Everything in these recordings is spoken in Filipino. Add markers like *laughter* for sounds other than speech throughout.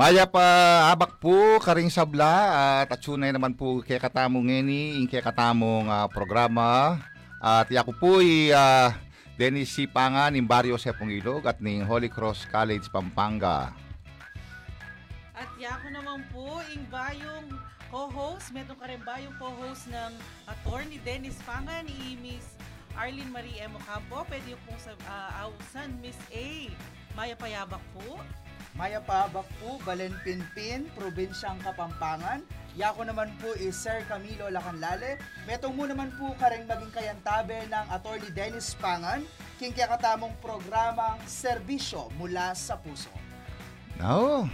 Maya pa abak po karing sabla at atsunay naman po kay katamong ngeni ing kay katamong ah, programa at ako po ay ah, Dennis Sipangan ng Barrio Sepong Ilog at ning Holy Cross College Pampanga. At yako naman po, ing bayong co-host, meron ka rin bayong co-host ng attorney Dennis Pangan, ni Miss Arlene Marie Emo Campo. Pwede yung sa uh, ausan, Miss A. Maya Payabak po. Maya Pabak po, Balen Pinpin, Probinsyang Kapampangan. Yako naman po is Sir Camilo Lacanlale. Metong mo naman po kareng maging kayantabe ng Attorney Dennis Pangan, king katamong programang Serbisyo mula sa Puso. No.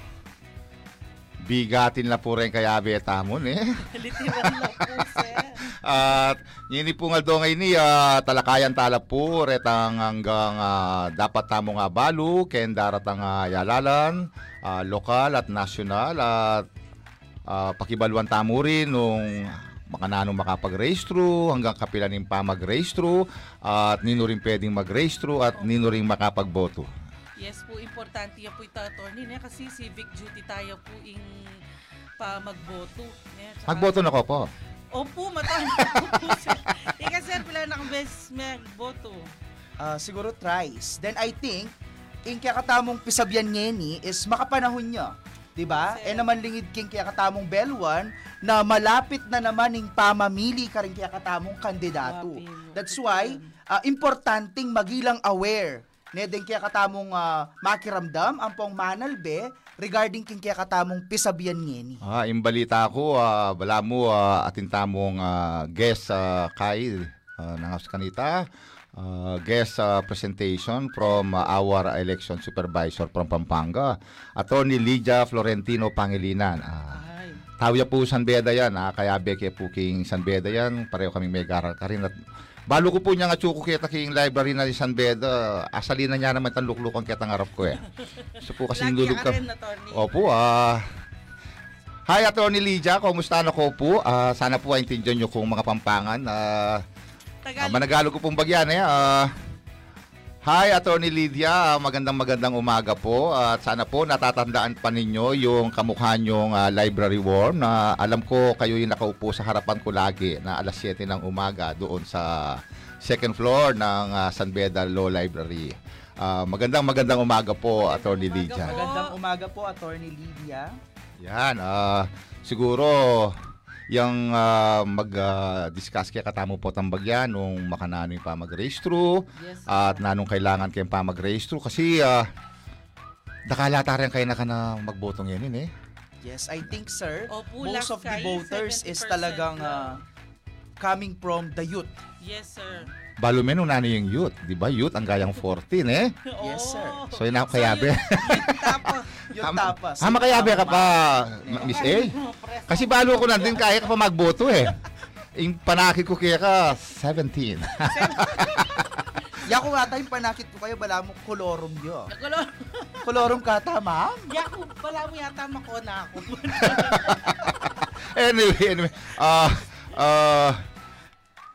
Bigatin la po rin kaya betamon eh. *laughs* Literal na po, sir. *laughs* At yun po nga do ngayon ni ah, talakayan tala po retang hanggang ah, dapat tamo nga balu ken daratang nga yalalan ah, lokal at nasyonal at ah, pakibaluan tamo rin nung makanano makapag-race through hanggang kapila nin pa mag-race through at nino rin pwedeng mag-race through at nino rin makapagboto. Yes po, importante yan po ito, attorney. Ne? Kasi civic duty tayo po ing pa magboto. Ne? Tsaka- Magboto na ko po. Opo, matanda po, sir. Ika, sir, pila na ang best magboto. Ah, siguro thrice. Then I think, king katamong pisabyan ngeni is makapanahon niya. 'di ba? Sir. E naman lingid king katamong Belwan na malapit na naman ning pamamili ka rin katamong kandidato. That's why ah, importanteng magilang aware ne din kaya katamong ah, makiramdam ang pong manalbe regarding king kaya katamong pisabyan ngeni. Ah, yung balita ko, ah, bala mo ah, atin tamong ah, guest sa Kyle uh, ng House Kanita. ah, guest ah, presentation from ah, our election supervisor from Pampanga, Attorney Lydia Florentino Pangilinan. Ay, Tawya po San Beda yan, ah, kaya beke po king San Beda yan, pareho kami may garal ka rin. At balo ko po niya nga tsuko kita king library na ni San Beda, asalina niya naman tan luklukon kita ng harap ko eh. So po kasi lagi lulog ka. Opo, ah... Hi, Attorney Lydia. Kumusta na ko po? Ah, sana po ay intindihan nyo kung mga pampangan. Ah, ah, Tagal, managalog ko pong bagyan eh. Ah, hi, Attorney Lydia. Magandang magandang umaga po. At sana po natatandaan pa ninyo yung kamukha nyong ah, library worm na alam ko kayo yung nakaupo sa harapan ko lagi na alas 7 ng umaga doon sa second floor ng ah, San Beda Law Library. Ah, magandang magandang umaga po, Attorney umaga Lydia. po. Magandang umaga po Attorney Lydia. Yan, ah siguro yung ah, mag-discuss kaya katamo po tambagyan nung makanano yung pa mag-race through yes, at nanong kailangan kayong pa mag-race through kasi ah nakalata rin kayo na ka na magbotong yan yun eh. Yes, I think sir, Opo, most of the kay, voters is 70% talagang lang. Coming from the youth. yes, sir. Balo men nano yung youth, di ba? Youth ang gayang 14 eh. *laughs* Yes, sir. Oh. So yun ako kayabe. yun- yun tapos. Youth Ham- tapas. Ah, makayabe ka pa, Miss A? Kasi balo ko nandun kaya ka pa magboto eh. Yung panakit ko kaya ka, 17. *laughs* Yako nga tayong panakit ko kayo, bala mo kolorum yo. Nakulo. Kolorum ka tama? Yaku, pala mo yata makona ako. *laughs* anyway, anyway. Ah, ah,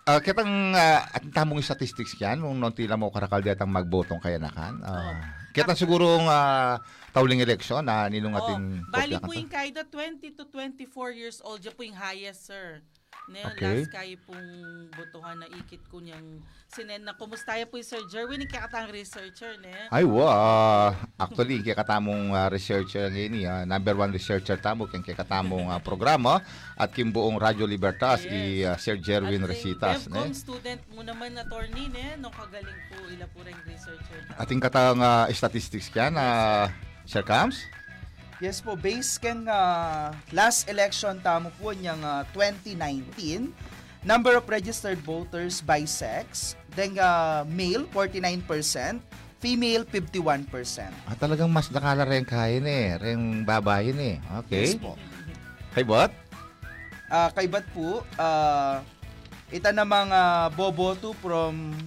ah, kitang uh, at tamong statistics yan nung non tila mo karakal datang magbotong kaya nakan. Oh. Uh, kitang sigurong ah, tauling eleksyon na ninong ating oh, bali po yung kaida 20 to 24 years old, dyan po yung highest, sir. Ne, Okay. last kayo pong botohan na ikit ko niyang sinen na kumusta po yung Sir Jerwin, yung kakatang researcher, ne? Ay, wow. ah, actually, kaya katamong ah, researcher ngayon, ah, number one researcher tamo, kaya kaya katamong ah, programa, at kimbuong Radyo Libertas, Yes. i ah, Sir Jerwin At Resitas. Ne? student mo naman, attorney, ne? Nung kagaling po, ila po rin researcher. Ating katang ah, statistics yan, ah, Sir Cams? Yes po, based kang ah, last election tamo po niyang ah, 2019, number of registered voters by sex, then ah, male 49%, female 51%. Ah, talagang mas nakala rin kain eh. Rin babayin eh. Okay. Yes po. Kay what? Ah, kay Bat po, ah, ita namang ah, boboto from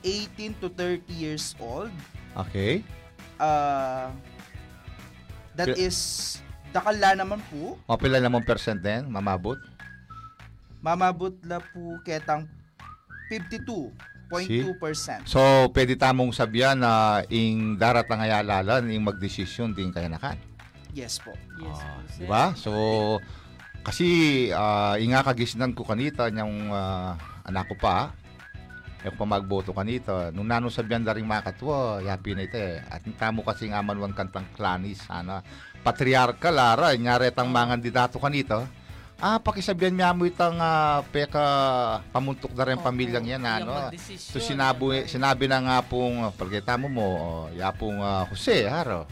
18 to 30 years old. Okay. Ah, that Pil- is dakala naman po. Mapila namang percent din, mamabot. Mamabot la po ketang 52.2%. So, pwede tamong sabihan na ing daratang ayalalan, ing magdesisyon din kaya nakan. Yes po. Yes Ah, po, sir. di ba? So, kasi uh, inga kagisnan ko kanita niyang ah, anak ko pa, yung pa magboto kanita. Nung nano sabihan na rin makatwa, yapi na ito eh. At kamo kasi nga manuan kantang klanis, sana. Patriarka, Lara, nyaretang mga kandidato kanita. Ah, pakisabihan niya mo itang ah, peka pamuntok na rin Opo, pamilyang yan, ano. So sinabi, ano. sinabi na nga pong, pagkita mo mo, oh, yapong ah, Jose, haro.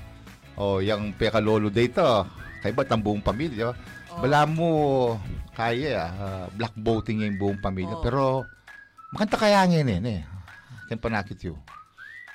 O, yung peka lolo dito, kay ba't ang buong pamilya? Oh. Wala mo, kaya, ah, black voting yung buong pamilya. Oo. Pero, makanta kaya ngayon eh. Kaya panakit yun.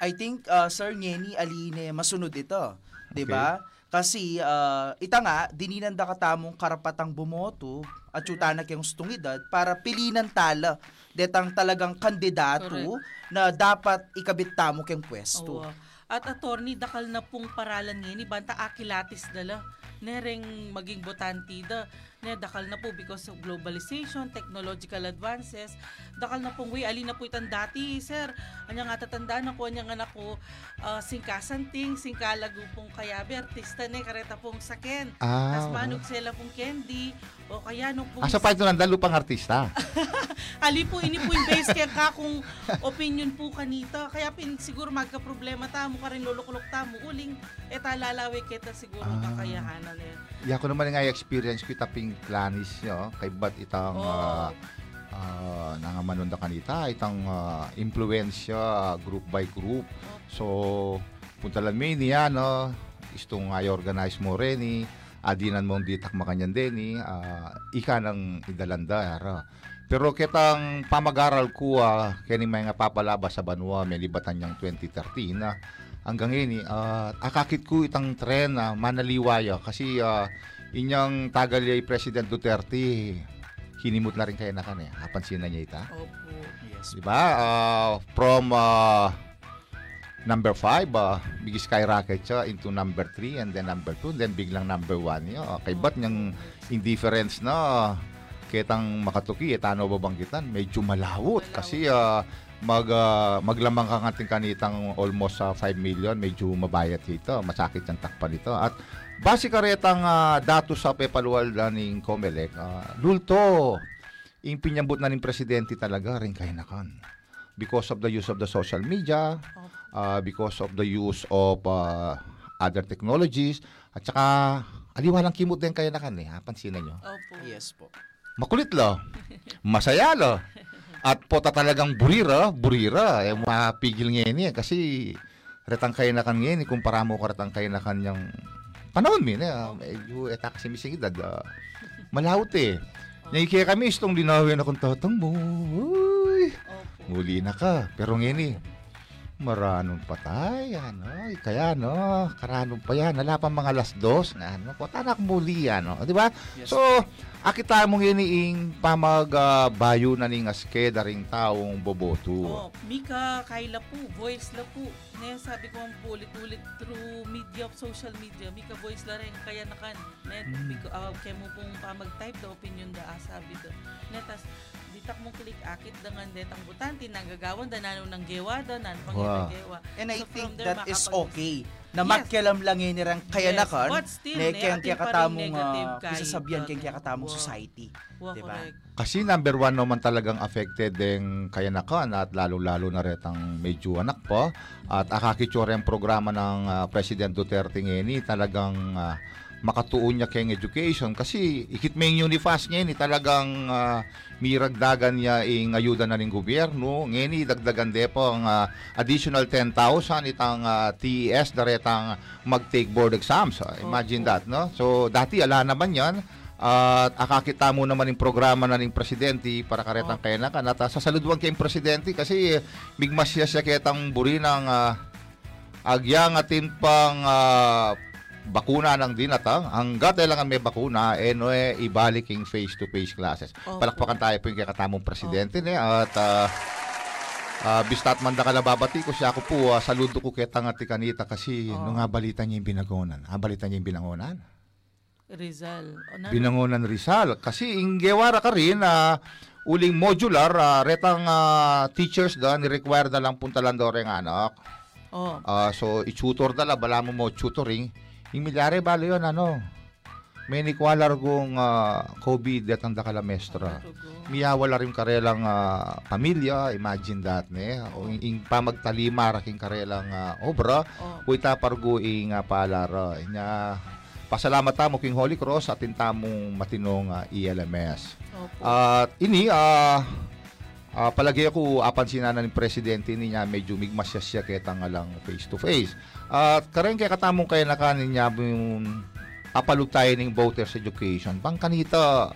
I think uh, Sir Ngeni aline masunod ito, 'di ba? Kasi uh, ita nga dininanda ka tamong karapatang bumoto at yutanak yung gustong edad para pilinan tala detang talagang kandidato na dapat ikabit tamo keng pwesto. Oo. At attorney, dakal na pong paralan ngayon, ni banta akilatis dala. Nereng maging botante da. Ne, dakal na po because of globalization, technological advances. Dakal na pong way, alin na po itan dati, sir. Anya nga tatandaan ako, anya nga nako, uh, singkasanting, singkalago pong kayabi, artista ne, kareta pong saken. Ah, Tas manok sila pong candy, o kaya nung pong Asa pa ito nandalo pang artista? *laughs* Ali po, ini po yung base kaya ka kung opinion po kanita. Kaya pin, siguro magka-problema tamo ka rin lulukulok tamo. Uling, eta lalawi kita siguro Ah. kakayahanan eh. Ya ko naman nga experience ko itaping planis nyo. Kay ba't itang Oo. ah, ah, nangamanon da kanita, itang ah, impluensya group by group. So, punta lang may niya, no? Istong ay organize mo rin, eh. adinan mong ditak makanyan din, eh. Ah, ika ng idalanda, ara. Pero kitang pamag-aral ko, ah, kaya may nga papalabas sa Banwa, may libatan niyang 2013 na hanggang ini, ah, akakit ko itang tren na manaliwaya kasi ah, inyang tagal ay President Duterte, hinimot na rin kaya na kan eh. Napansin na niya ita. Opo. Yes. Di ba? Ah, from ah, number 5, uh, big skyrocket siya into number 3 and then number 2 then biglang number 1. Yeah. Kay ba't niyang indifference na kitang makatuki, eh, tano babanggitan, medyo malawot kasi ah, mag, ah, maglamang kang ating kanitang almost sa 5 million, medyo mabayat ito, masakit ang takpan ito. At base karetang uh, dato sa pepaluwal na ng Comelec, ah, lulto, yung pinyambot na ng presidente talaga rin kaya nakan. Because of the use of the social media, uh, because of the use of uh, other technologies, at saka aliwalang kimot din kaya nakan eh, ha? pansinan nyo. Opo. Yes po. Makulit lo, masaya lo, *laughs* at pota talagang burira, burira, eh mapigil ngayon eh, kasi retang kaya nakan ngayon, eh, kumpara mo ka retang kaya nakan yung panahon min, eh, ah, medyo etak si mising edad, ah, malawot eh. Naikaya kami, istong linawin akong tatang mo. Muli na ka. Pero ngayon eh, maranong patay. Ano, kaya no, karanong pa yan. Wala pa mga alas dos. Na, ano, po, tanak muli. Ano, di ba? Yes. So, akita mo ngayon ing pamagbayo na ning aske daring taong boboto. Oh, Mika, Kayla po, voice la po. Ne, sabi ko ang ulit-ulit through media, social media, Mika voice la rin, kaya nakan. Ne, Mm. Mika, uh, kaya mo pong pa mag-type the opinion da, ah, sabi do. Ditak mong klik akit dangan detang butanti, nagagawan da, nano ng gewa da, nano pang Wow. gewa. And I So, think there, that is okay. Na Yes. makialam lang yun nirang kaya Yes, na kan, na ne, kaya kaya katamong uh, kahit, pisasabihan kaya kaya katamong wow. society. Wa, Diba? Kasi number one naman talagang affected din kaya nakan at lalo-lalo na retang medyo anak po. At akakitsura yung programa ng ah, President Duterte ngayon, eh, talagang ah, makatuon niya kay education kasi ikit may unifast niya ni talagang uh, miragdagan niya ing ayuda na ng gobyerno ngeni dagdagan de po ang ah, additional 10,000 itang ah, TES daretang mag-take board exams. Ah, imagine Opo. that, no? So dati ala naman 'yan. At akakita mo naman yung programa na ng presidente para karetang Opo. kaya na kanata sasaludwan kay presidente kasi migmas siya siya ketang buri ng ah, agyang atin pang ah, bakuna ng dinatang hanggat kailangan may bakuna eh no eh ibalik yung face-to-face classes. Opo. Palakpakan tayo po yung kakatamong presidente ni at ah, ah, bistat man da kalababati ko siya ako po ah, saludo ko ketang ati kanita kasi Oo. nung nga balita niya yung binagonan. Ah, balita niya yung binangonan. Rizal. O, na, Binangonan Rizal. Kasi inggewara ka rin na uling modular, ah, retang ah, teachers da, ni-require na lang puntalan daw rin anak. oh, Ah, so, i-tutor dala, bala mo mo tutoring. Yung milyare, balo yun, ano? May nikwalar kong ah, COVID at ang dakala mestra. Miyawala rin karelang ah, pamilya, imagine that, ne? O ing pamagtalima raking karelang ah, obra, Oh, Uy tapargo ing uh, paalara. Nya pasalamat tamo king Holy Cross atin tamong matinong ah, ELMS. At ini ah ah, palagi ako apansinan ng presidente niya medyo migmas siya siya ketang lang face to face. At karen kay katamong kay nakanin niya yung apalug tayo ng voters education. Pang kanita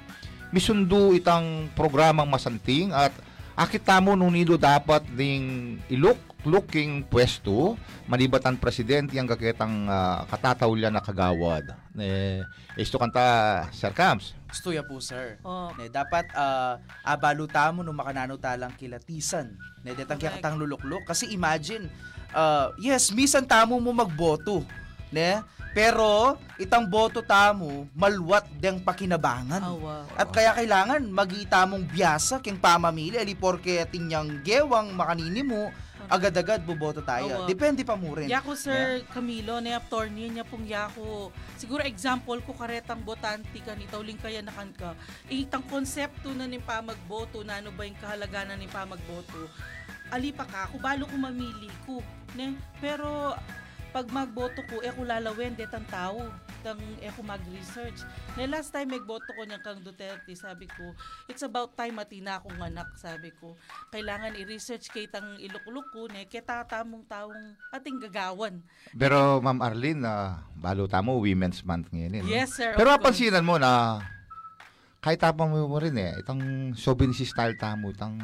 misundo itang programang masanting at akit tamo nung nido dapat ding ilok looking pwesto manibatan presidente ang kaketang uh, katatawlyan na kagawad. Eh, isto kanta Sir Camps. Gusto po, sir. oh, Ne, dapat ah, abaluta mo no makanano talang kilatisan. Ne, detang kaya Correct. katang luluklok. Kasi imagine, ah, yes, misan tamo mo magboto. Ne? Pero, itang boto tamo, malwat deng pakinabangan. awa. At kaya kailangan magita mong biyasa king pamamili ali porke tinyang gewang makanini mo agad-agad boboto tayo. Awa. Depende pa mo rin. Yako Sir Camilo, na attorney niya pong yako. Siguro example ko karetang botante ka ni Tauling kaya nakan ka. Itang konsepto na ni pa magboto na ano ba yung kahalagan na ni pa magboto. Ali pa ka, ako balo ko mamili ko. Ne? Pero pag magboto ko, eh ko lalawin, detang tao. Tang eh ko mag-research. Na last time magboto ko niya kang Duterte, sabi ko, it's about time matina akong anak, sabi ko. Kailangan i-research kay tang ilukluk ko, ne, kay tatamong taong ating gagawan. Pero Ma'am Arlene, na balo tamo Women's Month ngayon. eh, no? Yes, sir. Pero of course. apansinan mo na kahit tapang mo mo rin eh, itang chauvinist style tamo, itang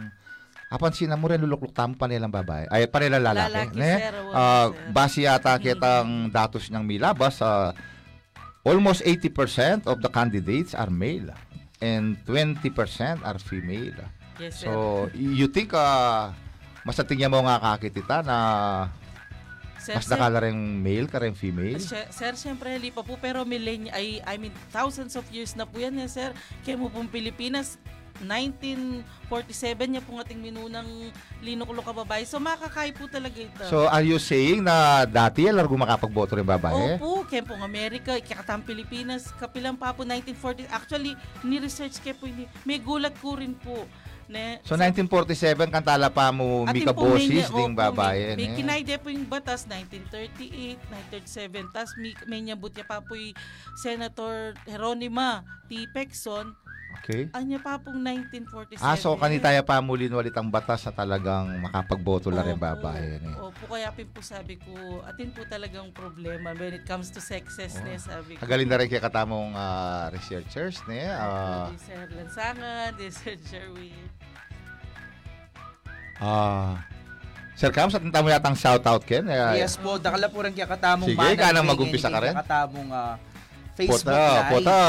apansinan mo rin luluklok tamo panilang babae. Ay, panilang lalaki. Lalaki, ne? sir. Ah, sir. base yata kitang datos niyang milabas, ah, almost 80% of the candidates are male and 20% are female. Yes, sir. So, you think uh, mas tingnan mo nga kakitita na sir, mas nakala rin male ka rin female? Sir, sir, syempre, hindi pa po, pero millennia, ay, I mean, thousands of years na po yan, eh, sir. Kaya mo pong Pilipinas, 1947 niya pong ating minunang linukulo ka babae. So, makakay po talaga ito. So, are you saying na dati largo makapagboto rin babae? Opo, kaya pong Amerika, kakatang Pilipinas, kapilang pa po 1940. Actually, ni-research kaya po, hindi. may gulat ko rin po. Ne, So 1947 kantala pa mo Atin Mika po, ding babae. May, may ne? kinayde po yung batas 1938, 1937. Tapos may, may niya pa po yung Senator Heronima T. Pexon. Okay. Anya pa pong 1947. Ah, so kanitaya pa muli walit ang batas sa talagang makapagboto la rin Opo. babae. Ne? Opo, kaya pin po sabi ko, atin po talagang problema when it comes to sexes, Oh. ne, sabi ko. Kagaling na rin kaya katamong ah, researchers. Ne? Ah, Di Sir Lansangan, *laughs* Sir Jerwin. ah, Sir Cam, sa tinta mo yatang shoutout, Ken? Eh, Yes po, dakala po rin kaya katamong Sige, manang ka nang mag-umpisa eh, ka rin. kaya katamong ah, Facebook Pota, Live. pota,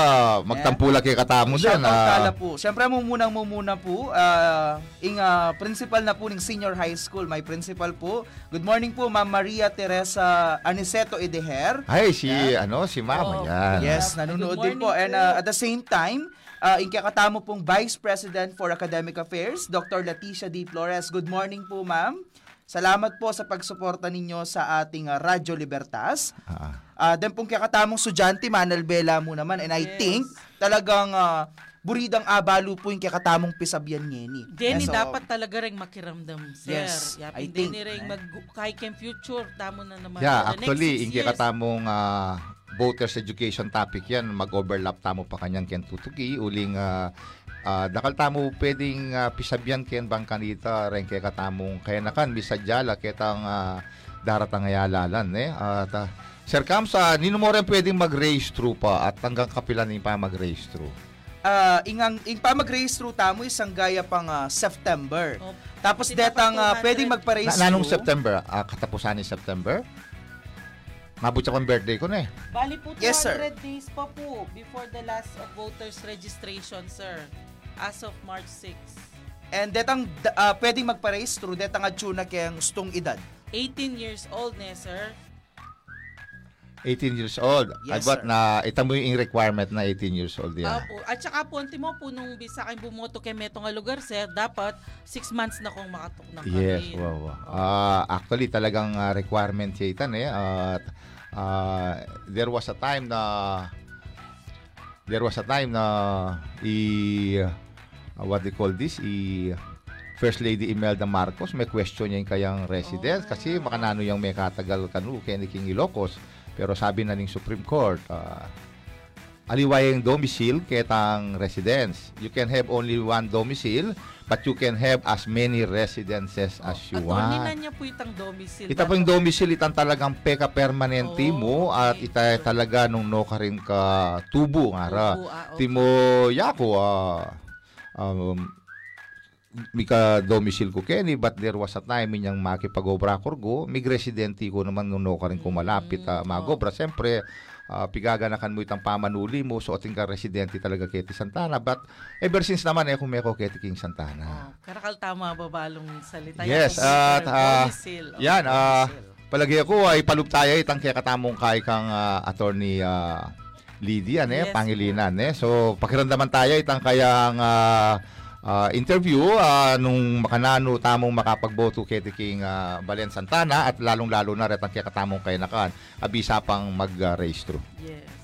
magtampula kay katamo Shout dyan. out ah. kala po. Siyempre mo munang mumuna po, ah, ing ah, principal na po ng senior high school, my principal po. Good morning po, Ma'am Maria Teresa Aniceto Edeher. Ay, si, ano, si Mama Oh, yan. Yes, nanonood din po. And uh, at the same time, uh, ikakatamo pong Vice President for Academic Affairs, Dr. Leticia D. Flores. Good morning po, ma'am. Salamat po sa pagsuporta ninyo sa ating uh, Radyo Libertas. Ah, Uh, then pong kakatamong sudyante, Manal Bela mo naman. And I Yes. think talagang uh, buridang abalo po yung kakatamong pisabyan ngeni. Jenny, so, dapat talaga rin makiramdam, sir. Yes, I Yapin think, Jenny rin eh. mag kahit kem future, tamo na naman. yeah, next actually, six hindi years. katamong ah, voters education topic yan, mag-overlap tamo pa kanyang ken tutuki, uling uh, uh, dakal tamo pwedeng uh, pisabyan ken bang kanita, ren kaya katamong kaya nakan, bisadyala, ketang uh, daratang ayalalan, eh. At, uh, Sir Kamsa, nino mo rin pwedeng mag-raise through pa at hanggang kapilan ni pa mag-raise through? Ah, ingang ing pa mag-raise through tamo isang gaya pang ah, September. Oh, Tapos detang 200? pwedeng mag-raise Na, nanong through. September? Ah, katapusan ni September? Mabot sa birthday ko na eh. Bali po 200 Yes, sir. days pa po before the last of voters registration, sir. As of March 6. And detang ah, pwedeng mag-raise through detang adsuna kayang stong edad. 18 years old ne, sir. 18 years old. Yes, but sir. na, ita mo yung requirement na 18 years old yan. Apo. At saka po, anti mo po nung bisa kayong bumoto kay Meto nga lugar, sir, dapat 6 months na kong makatok ng Yes, karin. wow, wow. Ah, actually, talagang ah, requirement siya itan eh. At ah, there was a time na there was a time na i ah, what they call this i First Lady Imelda Marcos may question niya yung kayang residence Oh. kasi makanano yung may katagal kanu kay ni King Ilocos pero sabi na ng Supreme Court ah, aliway yung domicile ketang residence you can have only one domicile but you can have as many residences as you At want na niya po itang domicile. Ita po yung domicile, itang talagang peka permanente Oh, mo at okay. ita talaga nung no ka rin ka tubo nga ra. Opo, ah, okay. Timo yako ah um, mi ka domicile ko keni but there was a time inyang makipag-obra ko mig residente ko naman nung no ka rin kumalapit uh, magobra siyempre ah, pigaganakan mo itang pamanuli mo so ating ka residente talaga keti Santana but ever since naman eh kumeko keti King Santana Oh, karakal tama babalong salita. Yes, at, ah, domicile. Oh, yan, domicile. Palagi ako ay palugtaya itang kaya katamong kay kang ah, attorney ah, Lydia ne, Yes, Pangilinan ne. So pakiramdaman tayo itang kayang ah, ah, interview ah, nung makanano tamong makapagboto kay King ah, Balen Santana at lalong-lalo na retang kaya katamong kay nakan abisa pang mag-raise through. Yes.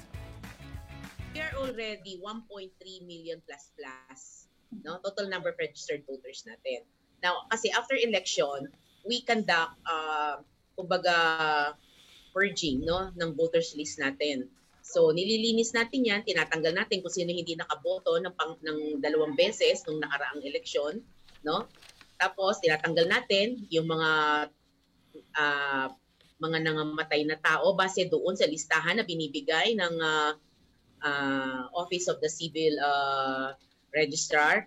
we are already 1.3 million plus plus no total number of registered voters natin. Now, kasi after election, we conduct uh, kumbaga purging no ng voters list natin. So nililinis natin 'yan, tinatanggal natin kung sino hindi nakaboto ng pang, ng dalawang beses nung nakaraang eleksyon, no? Tapos tinatanggal natin yung mga ah, mga nangamatay na tao base doon sa listahan na binibigay ng ah, uh, Office of the Civil uh, Registrar.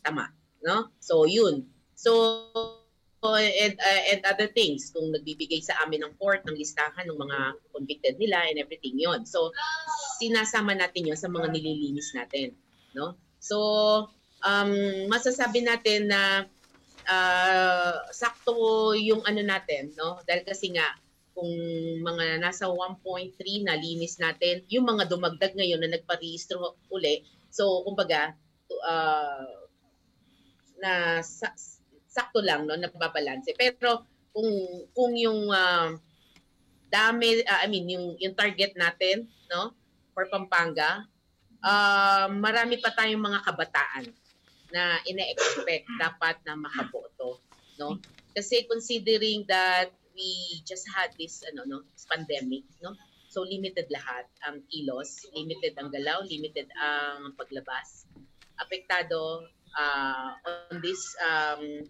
Tama, no? So, yun. So, and, uh, and other things, kung nagbibigay sa amin ng court ng listahan ng mga convicted nila and everything yon So, sinasama natin yon sa mga nililinis natin, no? So, um, masasabi natin na uh, sakto yung ano natin, no? Dahil kasi nga, kung mga nasa 1.3 na linis natin, yung mga dumagdag ngayon na nagparehistro uli, so kumbaga, uh, na sa- sakto lang, no, nababalanse. Pero kung kung yung uh, dami, uh, I mean, yung, yung target natin, no, for Pampanga, uh, marami pa tayong mga kabataan na ina-expect dapat na makaboto, no? Kasi considering that we just had this ano no this pandemic no so limited lahat ang kilos limited ang galaw limited ang paglabas apektado ah, on this um,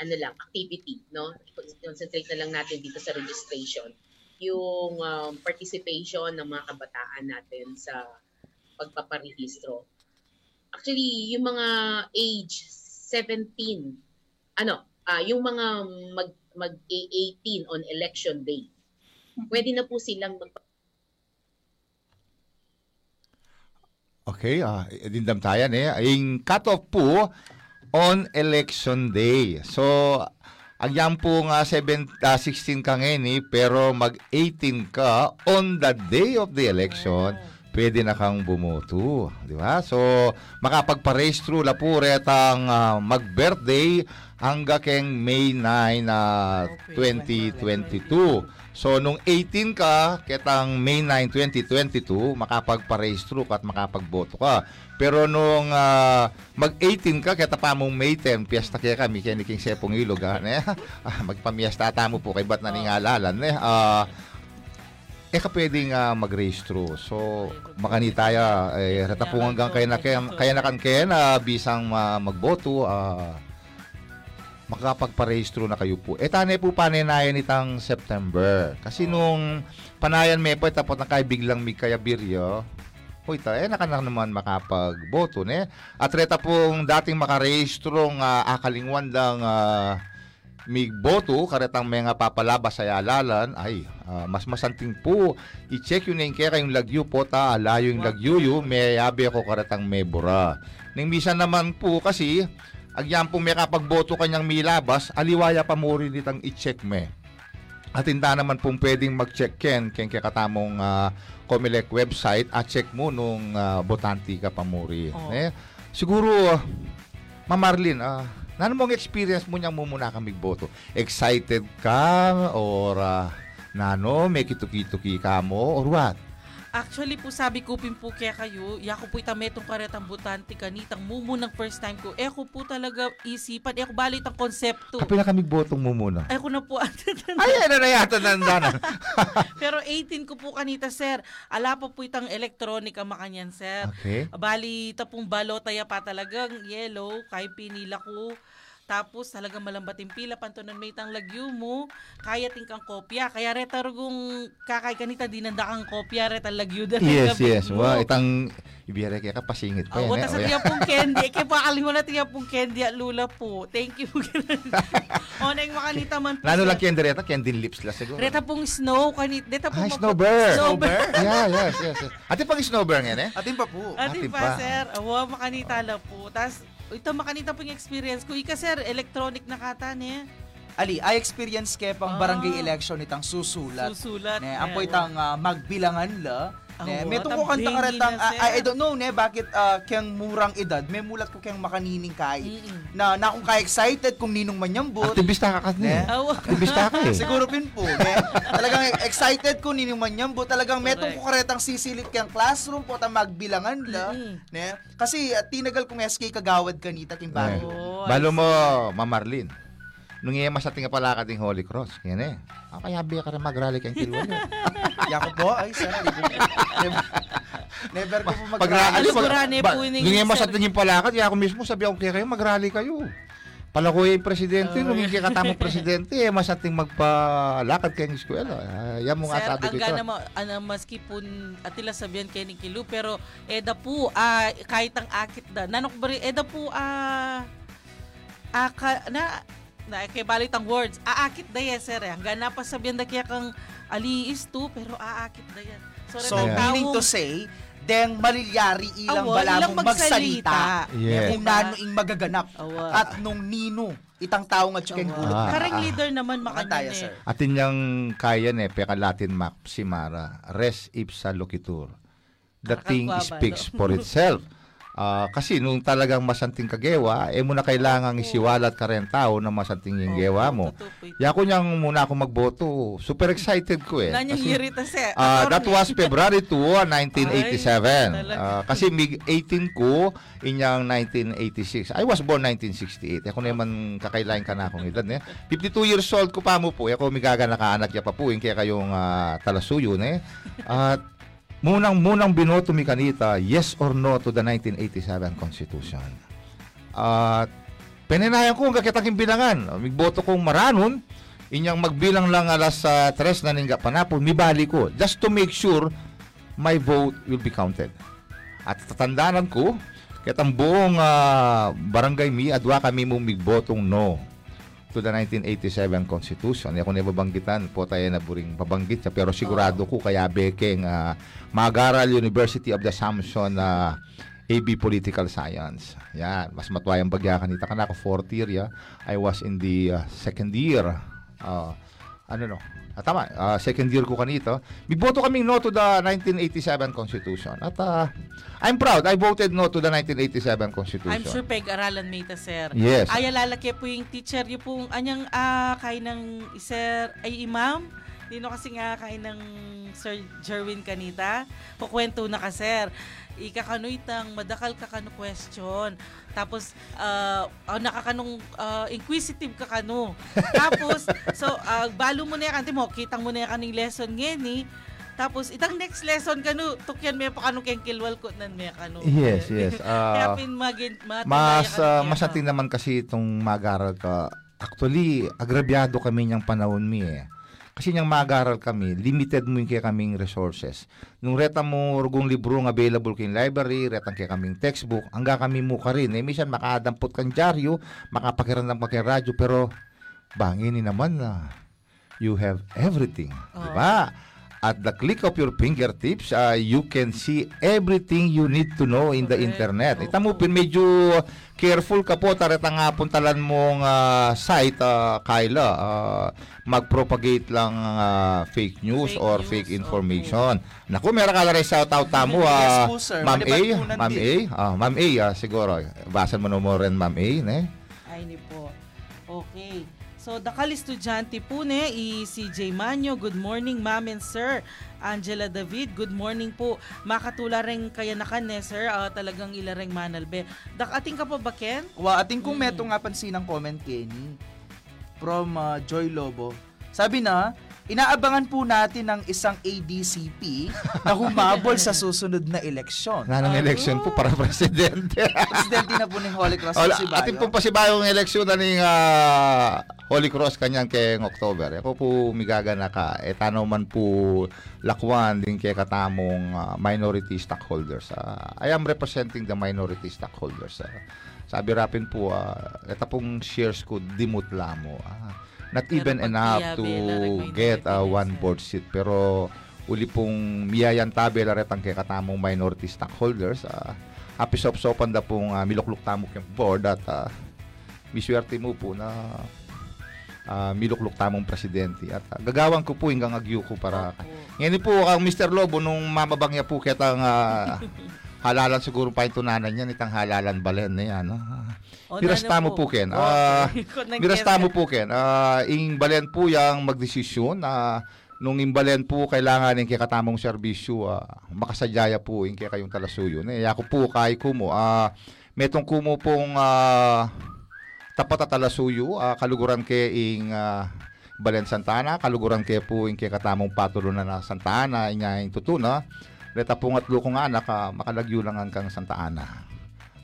ano lang activity no concentrate na lang natin dito sa registration yung um, participation ng mga kabataan natin sa pagpaparehistro actually yung mga age 17 ano ah yung mga mag mag 18 on election day. Pwede na po silang mag Okay, ah, dindam tayo eh. Yung cut-off po on election day. So, ang yan po nga 7, ah, 16 ka ngayon eh, pero mag-18 ka on the day of the election, pwede na kang bumoto. Di ba? So, makapagpa-race through la po retang ah, mag-birthday hangga keng May 9 na Okay, 2022. So, nung 18 ka, ketang May 9, 2022, makapagpa-race through ka at makapagboto ka. Pero nung ah, mag-18 ka, keta pa mong May 10, piyesta kaya kami, kaya ni King Sepong Ilog, ha? Ne? *laughs* Ah, magpamiesta tamo po kay ba't naningalalan, ne? Ah, eh ka pwedeng ah, mag-rehistro. So, makanitaya, eh, rata po hanggang kaya na kaya, kaya na kan kaya na bisang ah, magboto, ah, makakapagparehistro na kayo po. Eh, tanay po paninayan itang September. Kasi nung panayan may po, tapos na kay biglang may kaya biryo, Hoy, ta, eh, naka na naman makapagboto, ne? At reta pong dating makarehistro nga akalingwan lang may boto, karetang may nga papalabas sa yalalan, ay, ah, mas masanting po, i-check yun yung kaya kayong lagyo po ta, alayo yung lagyo yu, may yabi ako karetang may bura. Ning bisan naman po kasi, agyan po may kapagboto kanyang milabas, aliwaya pa mo rin ditang i-check me. At hindi naman pong pwedeng mag-check ken, ken kaya katamong ah, Comelec website at check mo nung ah, botante ka pa mo rin. Oo. Eh, siguro, uh, Mamarlin, ah, Nano mong experience mo niyang mumuna kang boto? Excited ka or ah, nano may kituki-tuki ka mo or what? Actually po sabi ko pin po kaya kayo, yako po itametong karetang butante kanitang mumu ng first time ko. Eh ako po talaga isipan, eh ako balit ang konsepto. Kapila kami botong mumuna. Ay ako na po. *laughs* Ay, ano na yata nanda na. *laughs* Pero 18 ko po kanita sir. Ala pa po itang elektronika makanyan sir. Okay. Bali, tapong balota ya pa talagang yellow, kay pinila ko. Tapos talagang malambating pila pantunan may tang lagyo mo, kaya tingkang kopya. Kaya retarugong kakay kanita dinanda kang kopya retal lagyo dahil Yes, yes. Wow, itang ibiyare kaya ka pasingit pa Oh, yan. wata sa tiya pong *laughs* candy. Kaya pakalim mo na tiya pong candy at lula po. Thank you. *laughs* o, na yung makanita man po. Sir. lang kendi reta, kendi lips la siguro. Reta pong snow. Kanit, deta Ah, pong snowbird. Snowbird. *laughs* yeah, yes, yes, yes. Ate pag snowbird ngayon eh? Atin pa po. Ati Ati pa, pa. sir. Awa, makanita lang po. Tapos, ito makanita po yung experience ko. Ika, sir, electronic na kata niya. Ali, I experience kaya pang Ah. barangay election itang susulat. Susulat. Ne, ang po itang ah, magbilangan la. Ne, may what ko a kanta blingy karatang, na, ah. I, I don't know ne, bakit ah, kayang murang edad, may mulat ko kayang makanining kay. Mm-mm. Na, na kung ka-excited kung ninong manyambot. Aktivista ka kasi. Ne? Awa. Aktivista ka eh. Siguro pin po. Ne? talagang excited ko ninong manyambot. Talagang metong ko Correct. karetang sisilit kayang classroom po ta magbilangan la. Mm-mm. Ne? Kasi ah, tinagal kong SK kagawad kanita king bago. Oh, Balo mo, Mamarlin. Nung iya masating nga pala ka ding Holy Cross. Yan eh. Ah, kaya biya ka rin mag-rally kayong kilwa *laughs* niyo. Yako po, ay sir. Never, never ko po mag Pag ko ba, po yun nung iya yung masating yung palakad, kaya ako mismo sabi ako kaya kayo mag-rally kayo. Pala ko yung presidente, Oh. nung hindi katamang presidente, eh, masating magpalakad kayong eskwela. Ah, yan mo nga Sir, sabi ko ang ito. gana mo, ano, maski po atila sabihan kay ni Kilu, pero eda po, ah, kahit ang akit da, nanok bari, eda po, ah, ah, ka, na, na, kay balit ang words, aakit da yan, sir, eh. Hanggang pa sabihan da kaya kang aliis to, pero aakit da yan. So, retang meaning taong- to say, deng malilyari ilang Awa, bala ilang mong magsalita. Yes. Kung nano ing magaganap. Awa. At nung nino, itang tao nga chicken Awa. gulot. Ah, Karang ah. leader naman makanyan sir. eh. Atin yang kaya ne, peka Latin map si Mara, res ipsa loquitur. The thing Nakakagwaba, speaks no? for itself. *laughs* Ah, kasi nung talagang masanting kagewa, eh muna kailangang Oo. isiwalat ka rin tao na masanting yung gewa mo. Yako niyang muna ako magboto. Super excited ko eh. Nanyang Kasi, ah, that was February 2, 1987. Ay, talaga. Ah, kasi mig 18 ko inyang 1986. I was born 1968. Ako naman kakailain ka na akong edad. Eh. 52 years old ko pa mo po. Ako migaga nakaanak ya pa po. Yung kaya kayong ah, talasuyo. Eh. At munang munang binoto mi kanita yes or no to the 1987 Constitution. At Pininayan ko ang kakitaking bilangan. Migboto kong maranon, inyang magbilang lang alas sa tres na ningga panapon, mibali ko. Just to make sure my vote will be counted. At tatandaanan ko, kahit ang buong ah, barangay mi, adwa kami mong migbotong no to the 1987 Constitution. Ako na babanggitan po tayo na buring babanggit siya. Pero sigurado ko kaya bekeng uh, Magaral University of the Samson na AB Political Science. Yan. Mas matwayang bagya kanita ka na ako fourth year. Ya. I was in the uh, second year. Uh, ano no? Ah, tama. ah, second year ko kanito. Biboto kaming no to the 1987 Constitution. At ah, I'm proud. I voted no to the 1987 Constitution. I'm sure peg-aralan may ta, sir. Yes. Ay, lalaki po yung teacher, yung pong anyang ah, kay ng sir, ay imam. Dino kasi nga kay ng Sir Jerwin kanita. Kukwento na ka, sir. Ikakano itang madakal ka kano question. Tapos, ah, ah, nakakanong ah, inquisitive ka kano. *laughs* Tapos, so, ah, balo mo na yan, kanti mo, kitang mo na yan kaning lesson ngayon eh. Tapos, itang next lesson kanu, tukyan may pa kanu keng kilwal ko nan may kanu. Yes, yes. *laughs* Kaya Ah, pin magin, mas uh, mas kaya. natin naman kasi itong mag-aral ka. Actually, agrabyado kami niyang panahon mi eh. Kasi niyang mag-aral kami, limited mo yung kaya kaming resources. Nung reta mo rugong libro nga available kay library, retang kaya kaming textbook, hangga kami mo ka rin. Eh, minsan makadampot kang dyaryo, makapakirandam ka kay radyo, pero bangini naman na you have everything. Oo. Di ba? At the click of your fingertips, uh, you can see everything you need to know in the Correct. internet. Ita mo, pin medyo careful ka po, tarat nga puntalan mong ah, site, ah, Kyla, ah, mag-propagate lang ah, fake news Fake or news, fake information. Naku, meron ka na rin shout out tamo, ah, Yes po. Ma'am A, po Ma'am A, nandito. ah, Ma'am A, ah, siguro, basan mo na mo rin, Ma'am A, ne? Ay, ni po. Okay. So, dakal estudyante po ne, i CJ Manyo, good morning ma'am and sir. Angela David, good morning po. Makatula rin kaya na kan ne, sir, ah, talagang ilareng manalbe. Dak ating ka pa ba, Ken? Wa ating kung Mm. meto nga pansin ng comment Kenny from uh, Joy Lobo. Sabi na, inaabangan po natin ng isang ADCP na humabol sa susunod na eleksyon. Na ng election po para presidente. *laughs* Presidente na po ng Holy Cross Wala, si ating pong pasibayong eleksyon na ning ah, Holy Cross kanyang kay October. Ako po migaga na ka. E tanaw man po lakwan din kay katamong ah, minority stockholders. Ah, I am representing the minority stockholders. Ah, sabi rapin po, uh, ito pong shares ko dimut lamo. Ah, not Pero even enough to get ah, minority one board seat. Pero uli pong miyayan tabi laretang kay katamong minority stockholders. Ah, happy sop-sopan da pong ah, milukluk tamo yung board at uh, miswerte mo po na ah, milukluk tamong presidente. At ah, gagawang ko po hanggang agyo ko para... Opo. Ngayon po ang Mr. Lobo nung mamabang niya po kitang ah, *laughs* halalan siguro pa yung tunanan niya itang halalan balen na yan. ah. O, Mirasta nano mo po, Ken. Okay. Ah, *laughs* Kung nag- Mirasta mo po Ken. Ah, ing balen po yang magdesisyon na nung imbalen po kailangan ng katamong serbisyo ah, makasadyaya po yung kaya kayong talasuyo. Eh, ako po kay kumo. Ah, metong kumo pong ah, tapat at talasuyo, ah, kaluguran kay ing ah, Balen Santana, kaluguran kay po ing kay katamong patulunan na Santa Ana, inya ing tutuna. Leta po nga kong anak, ah, makalagyo lang ang kang Santa Ana.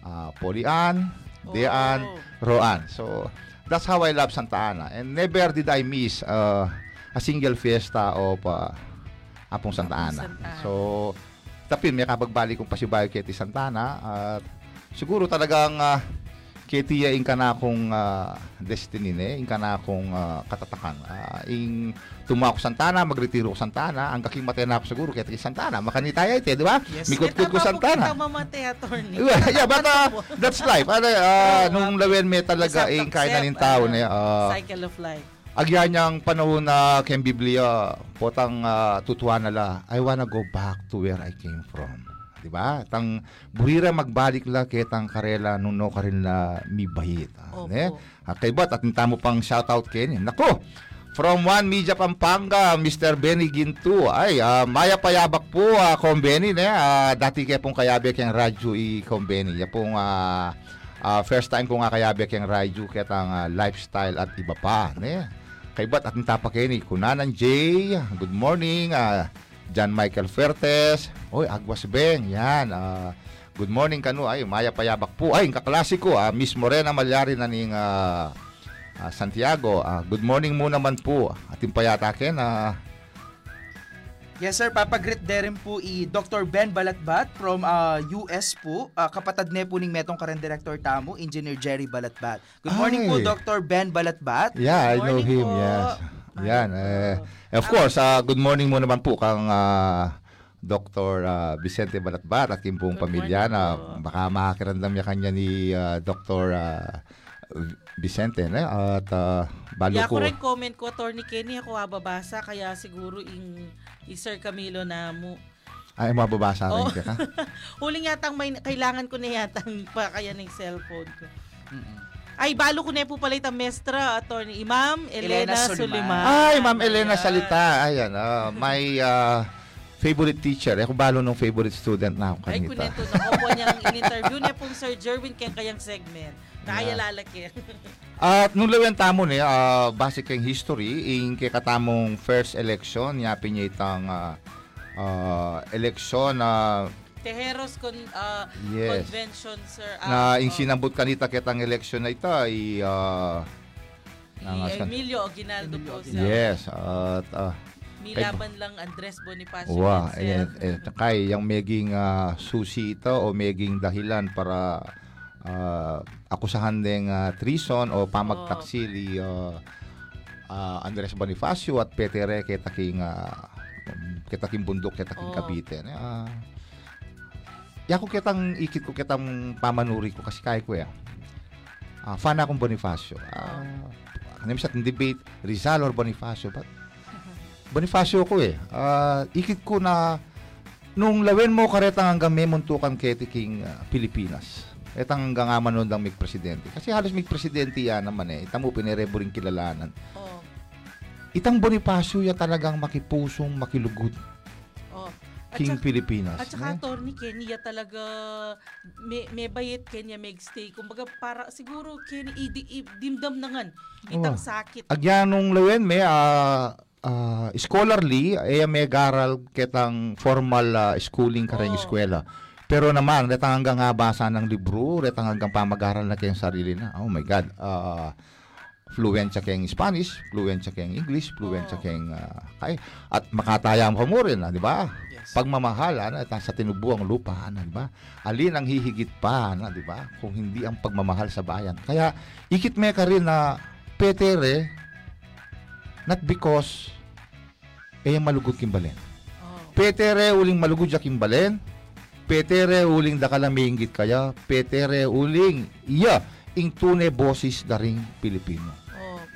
Ah, Polian, Oh. Roan. So, that's how I love Santa Ana. And never did I miss uh, a single fiesta of uh, Apong Santa Ana. Santa Ana. So, tapin, may kapagbalik kong pasibayo kay ti Santa Ana. At siguro talagang uh, kay tiya ing ka na akong uh, destiny ne, ing ka na akong uh, katatakan. Uh, ing tumako Santana, magretiro ko Santana, ang kaking matay na ako siguro kay ti Santana. Makanitaya ite, di ba? Yes. Mikot-kot ko Santana. Kita mamatay, attorney. yeah, yeah, but uh, that's life. Ano, uh, *laughs* nung lawen may talaga kaya na accept, ning tao na uh, Cycle of life. agyan niyang panahon na ken Biblia potang uh, tutuwa nala I wanna go back to where I came from. Di ba? Tang burira magbalik la ketang karela nung no karin la mi bahit. Ah, Opo. ne? Ah, kay bat at mo pang shoutout ken. Nako. From One Media Pampanga, Mr. Benny Ginto. Ay, ah, maya payabak po, uh, kong Benny, ne? Ah, dati kaya pong kayabe kayang radyo i kong Benny. Ya pong ah, ah, first time ko nga kayabe kayang radyo ketang ah, lifestyle at iba pa, ne? Kay bat at nitapa kayo ni Kunanan J. Good morning. ah, John Michael Fertes. Oy, Agwas Beng. Yan. ah, good morning kanu. Ay, maya payabak po. Ay, kaklasiko. ah, Miss Morena Malyari na ning ah, ah, Santiago. Ah, good morning mo naman po. Ating payatakin. ah, Yes sir, papagrit rin po i Dr. Ben Balatbat from uh, US po. Uh, kapatad ne po ning metong karen director tamo, Engineer Jerry Balatbat. Good morning po Ay. Dr. Ben Balatbat. yeah, I know him. po. Yes. Yan. Eh, of course, ah, good morning mo naman po kang ah, Dr. ah, Vicente Balatbat at yung Good pamilya na po. baka makakiramdam niya kanya ni ah, Dr. ah, Vicente ne? at ah, balo Ya ko. ko rin comment ko, Attorney Kenny, ako ababasa, kaya siguro ing, i Sir Camilo na mo. Ay, mababasa rin Oh. ka. *laughs* Huling yatang may, kailangan ko na yatang *laughs* pa kaya ng cellphone ko. Mm-mm. Ay, balo ko na po pala itang mestra, Attorney Imam Elena, Elena Suliman. Suliman. Ay, Ma'am Elena Ayan. Salita. Ayan, ah, my ah, favorite teacher. Ako balo nung favorite student na ako Ay, kanita. kunento na ko po niyang in-interview niya pong Sir Jerwin kaya kayang segment. Kaya Yeah. lalaki. *laughs* At nung lawan tamo ni, ah, basic kang history, ing kay katamong first election, yapin niya itang ah, ah, eleksyon na Tejeros con, ah, yes Convention, sir. na Ah, ing oh, sinambut kanita kitang eleksyon na ita i ah, ni Emilio Aguinaldo po, sir. yes at ah, May Kay- laban lang Andres Bonifacio. Wa, yan, eh, sir. eh, kay yung meging ah, susi ito o meging dahilan para ah, akusahan ding ah, treason o pamagtaksili ah, ah, Andres Bonifacio at Petere kitaking uh, kitaking bundok kitaking Oo. Cavite. Ah, ya ko kitang ikit ko kitang pamanuri ko kasi kay ko ya. Ah, fan akong Bonifacio. Ah, ano sa debate Rizal or Bonifacio but Bonifacio ko eh. Ah, ikit ko na nung lawen mo karetang hanggang may muntukan ketiking ah, Pilipinas. Etang hanggang nga manundang mig presidente. Kasi halos mig presidente yan naman eh. Itang mo pinirebo rin kilalanan. Oh, Itang Bonifacio ya talagang makipusong makilugod oh. At king saka, Pilipinas. at saka eh. attorney Kenya talaga may, may bayit Kenya may stay. Kumbaga para siguro Kenya dimdam na ngan. Itang Oh. sakit. Agyan nung lawen may ah, ah, scholarly eh may garal ketang formal ah, schooling kareng Oo. eskwela. Pero naman retang hanggang nga basa ng libro, retang hanggang pamag-aral na kayong sarili na. Oh my god. Ah, fluent siya kayong Spanish, fluent siya kayong English, fluent siya Oo. kayong ah, kay at makatayam ka mo rin, ah, di ba? Yes. Pagmamahal, ano, at sa tinubuang lupa, ano, di ba? Alin ang hihigit pa, ano, di ba? Kung hindi ang pagmamahal sa bayan. Kaya, ikit me ka rin na petere, not because, eh, malugod kimbalen. Oh. Petere, uling malugod siya kimbalen. Petere, uling dakalamingit kaya. Petere, uling, iya, ing tune boses da ring Pilipino.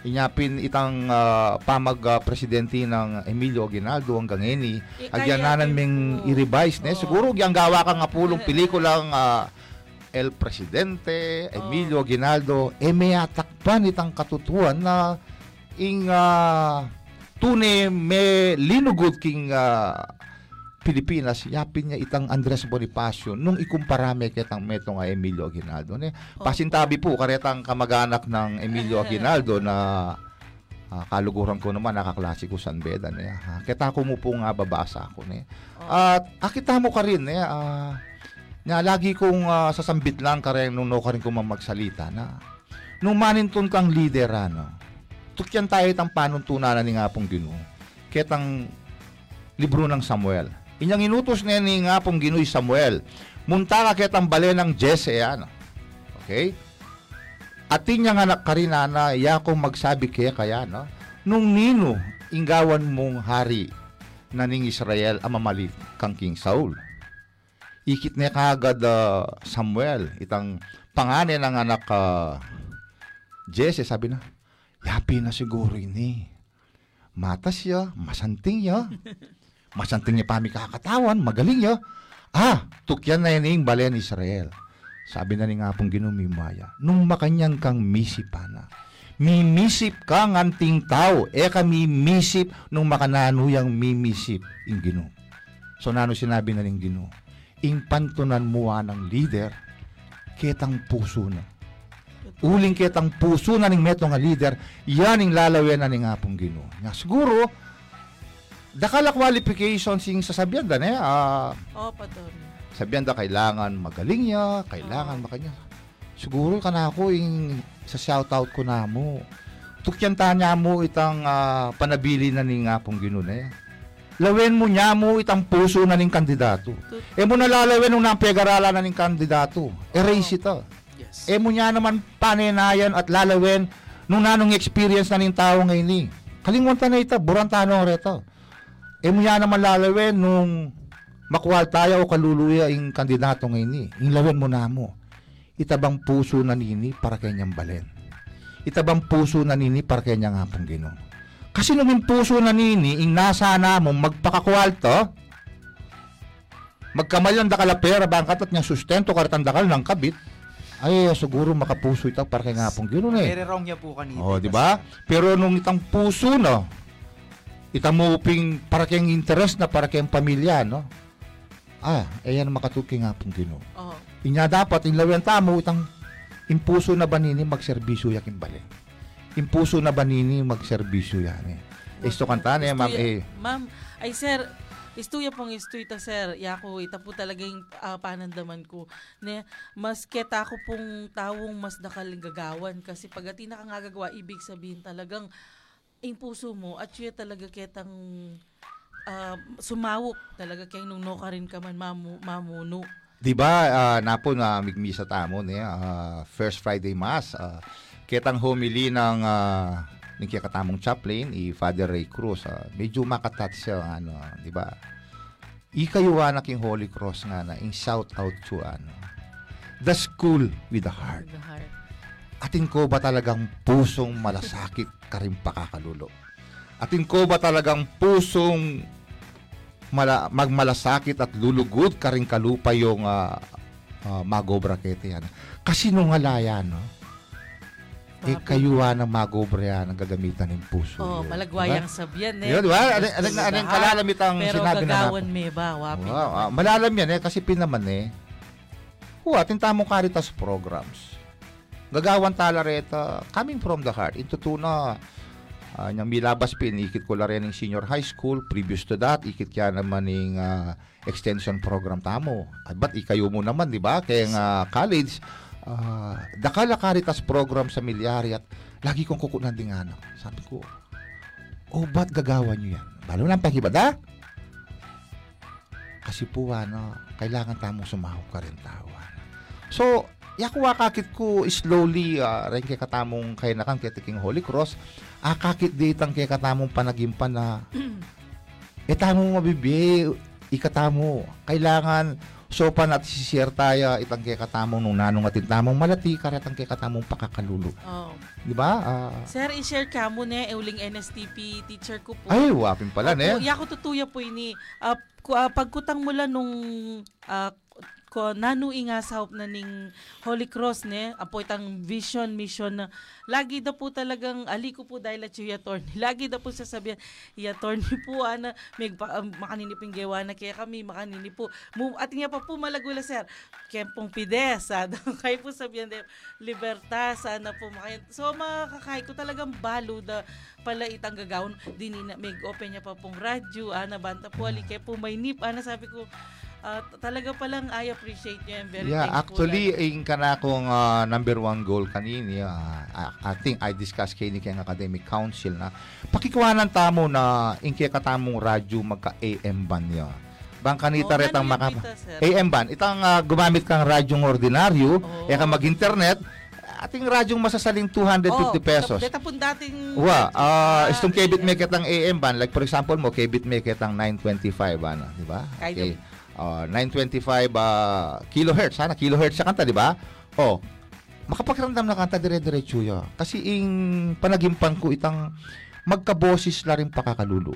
Inyapin itang ah, pamag ah, presidente ng Emilio Aguinaldo hanggang eni Eh, Agyananan kaya- ming i-revise ne. Siguro gyang gawa ka nga pulong *laughs* pelikulang ah, El Presidente, Emilio Aguinaldo, e may atakpan itang katutuan na ing ah, tune me linugod king ah, Pilipinas, yapin niya itang Andres Bonifacio nung ikumpara me kitang meto nga Emilio Aguinaldo. Ne? Oo. Pasintabi po, karetang kamag-anak ng Emilio *laughs* Aguinaldo na ah, kaluguran ko naman, nakaklase ko San Beda. Ne? Ah, kita ko mo po nga babasa ako. Ne? Oh. At akita mo ka rin, eh, ah, na lagi kong ah, sasambit lang ka rin nung no ka rin ko magsalita na nung manintun kang leader, ano, tukyan tayo itang panuntunan ni nga pong gino. Ketang libro ng Samuel. Inyang inutos niya ni nga pong gino'y Samuel. Munta ka ketang bale ng Jesse, ano. Okay? At niya nga nakarina na iya kong magsabi kaya kaya, no? Nung nino, inggawan mong hari na ning Israel ang mamalit kang King Saul. Ikit niya kagad ah, Samuel, itang pangane ng anak ka Jesse, sabi na, yapi na siguro ini. Matas ya, masanting ya. *laughs* Masanting niya pa mi kakatawan, magaling ya. Ah, tukyan na yung balen Israel. Sabi na ni nga pong ginumimaya, nung makanyang kang misipana, mimisip ka nganting tao, e ka mimisip nung makananuyang mimisip ing gino. So nano sinabi na ning gino, ing pantunan mo ng leader, ketang puso na. Uling ketang puso na ning meto nga leader, yan ing lalawin na ning apong gino. Nga siguro, dakala qualifications sing sasabihan da ne, ah, attorney. sabihan da kailangan magaling niya, kailangan makanya. Siguro ka na ako yung sa shoutout ko na mo. Tukyan ta niya mo itang ah, panabili na ni nga pong ginuna. Lawin mo niya mo itang puso na ning kandidato. Tut- E mo nalalawin nung napegaralan na ning kandidato. Erase ito. Yes. E mo niya naman paninayan at lalawin nung nanong experience na ning tao ngayon ni. Kalimutan na ito, burantano reto. E mo niya naman lalawin nung makuha tayo o kaluluya yung kandidato ngayon ni. Inlawin mo na mo. Itabang puso na nini para kanyang balen. Itabang puso na nini para kanyang hapong gino. Kasi nung yung puso na nini, ing nasa na mo magpakakwalto, magkamalan da kalapera bangkat at niya sustento karatandakal ng kabit, ay siguro makapuso ito para kay nga hapong gino na eh. Very wrong niya po kanina. Oh, di ba? Pero nung itang puso no, itang muping para kayong interest na para kayong pamilya, no? Ah, ayan makatuking nga pong gino. Oh. Inya dapat inlawen tamo itang impuso na banini magserbisyo yakin bale. Impuso na banini magserbisyo yan eh. Isto kanta eh, ma'am eh. Ma'am, ay sir, istuya pong istuy ta sir, yako ita po talaga yung ah, panandaman ko. Ne, mas keta ako pong tawong mas nakalingagawan kasi pag ati nakangagagawa, ibig sabihin talagang yung puso mo at siya talaga ketang ah, sumawok talaga kay nung no ka rin ka man mamu, mamuno. Di ba, ah, napo na migmisa tamo ne, ah, First Friday Mass, ah, kitang homily ng uh, ng kakatamong chaplain, i Father Ray Cruz, ah, medyo makatat siya, ano, di ba? Ikayuwa na king Holy Cross nga na, in shout out to, ano, the school with the heart. The heart. Atin ko ba talagang pusong malasakit ka rin pakakalulo? Atin ko ba talagang pusong mala, magmalasakit at lulugod ka rin kalupa yung uh, uh, magobra kete yan? Kasi nung halaya, no? Eh, Bakit? kayuwa ng magobra yan ang gagamitan ng puso. Oh, yun. malagwayang sabyan eh. Diba? Yun, di ba? Ano, ano, ano, Lahat. kalalamit ang Pero sinabi na gagawan napo. me ba, wapi. Wow, ah, malalam yan eh, kasi pinaman eh. Huwa, ating tamong Caritas programs. Gagawan tala reta, coming from the heart. Ito to na, uh, niyang milabas pin, ikit ko rin ng senior high school. Previous to that, ikit kaya naman ng ah, extension program tamo. At ba't ikayo mo naman, di ba? Kaya nga college, uh, dakala Caritas program sa milyari at lagi kong kukunan din ano. Sabi ko, oh, ba't gagawan niyo yan? Balo lang pangibada? Kasi po, ano, kailangan tamong sumahog ka rin tawa. So, yakuwa kakit ko slowly, uh, rin kay katamong kay nakang ketiking Holy Cross, ah, kakit ditang kay katamong panagimpan na, *clears throat* eh, tamong mabibi, ikatamo, kailangan, so pa natin sisir tayo, itang kay katamong nung nanong atin tamong malati, karatang kay katamong pakakalulo. Oh. Di ba? Ah, Sir, i-share ka mo ne, euling NSTP teacher ko po. ay, wapin pala, ne? Yako tutuya po ini. Ah, ku- ah, pagkutang mula nung ah, ko nanu inga sa na ning Holy Cross ne apo itang vision mission na. Lagi da po talagang ali ko po dahil at yung attorney *laughs* lagi da po sasabihan iya attorney po ana may um, makanini ping gawa na kaya kami makanini po. Mu, at nga pa po malagula sir kempong pides *laughs* ah, kay po sabihan de libertas sana po makayan. So makakahay ko talagang balo da pala itang gagawon. Dini na may open niya pa pong radyo ana banta po ali kaya po may nip ana sabi ko t- talaga palang I appreciate niya I'm very Yeah, thankful actually, yung kana kong ah, number one goal kanini, ah, I, I think I discussed kay ni kayang academic council na pakikuhanan tamo na inke katamong radyo magka AM ban niya. Bang kanita Oh, retang ano maka dito? AM ban. Itang ah, gumamit kang radyong ordinaryo, Oh. eh ka mag-internet, ating radyong masasaling 250 pesos. Deta po dating Wa, ah Ah, istong kebit may kitang AM ban, like for example mo, kebit may kitang 925 ano, di ba? Okay. Ah, 925 ah, kilohertz, sana kilohertz sa kanta, di ba? Oh, makapakiramdam na kanta dire-diretso ya. Kasi ing panagimpan ko itang magkaboses la rin pakakalulo.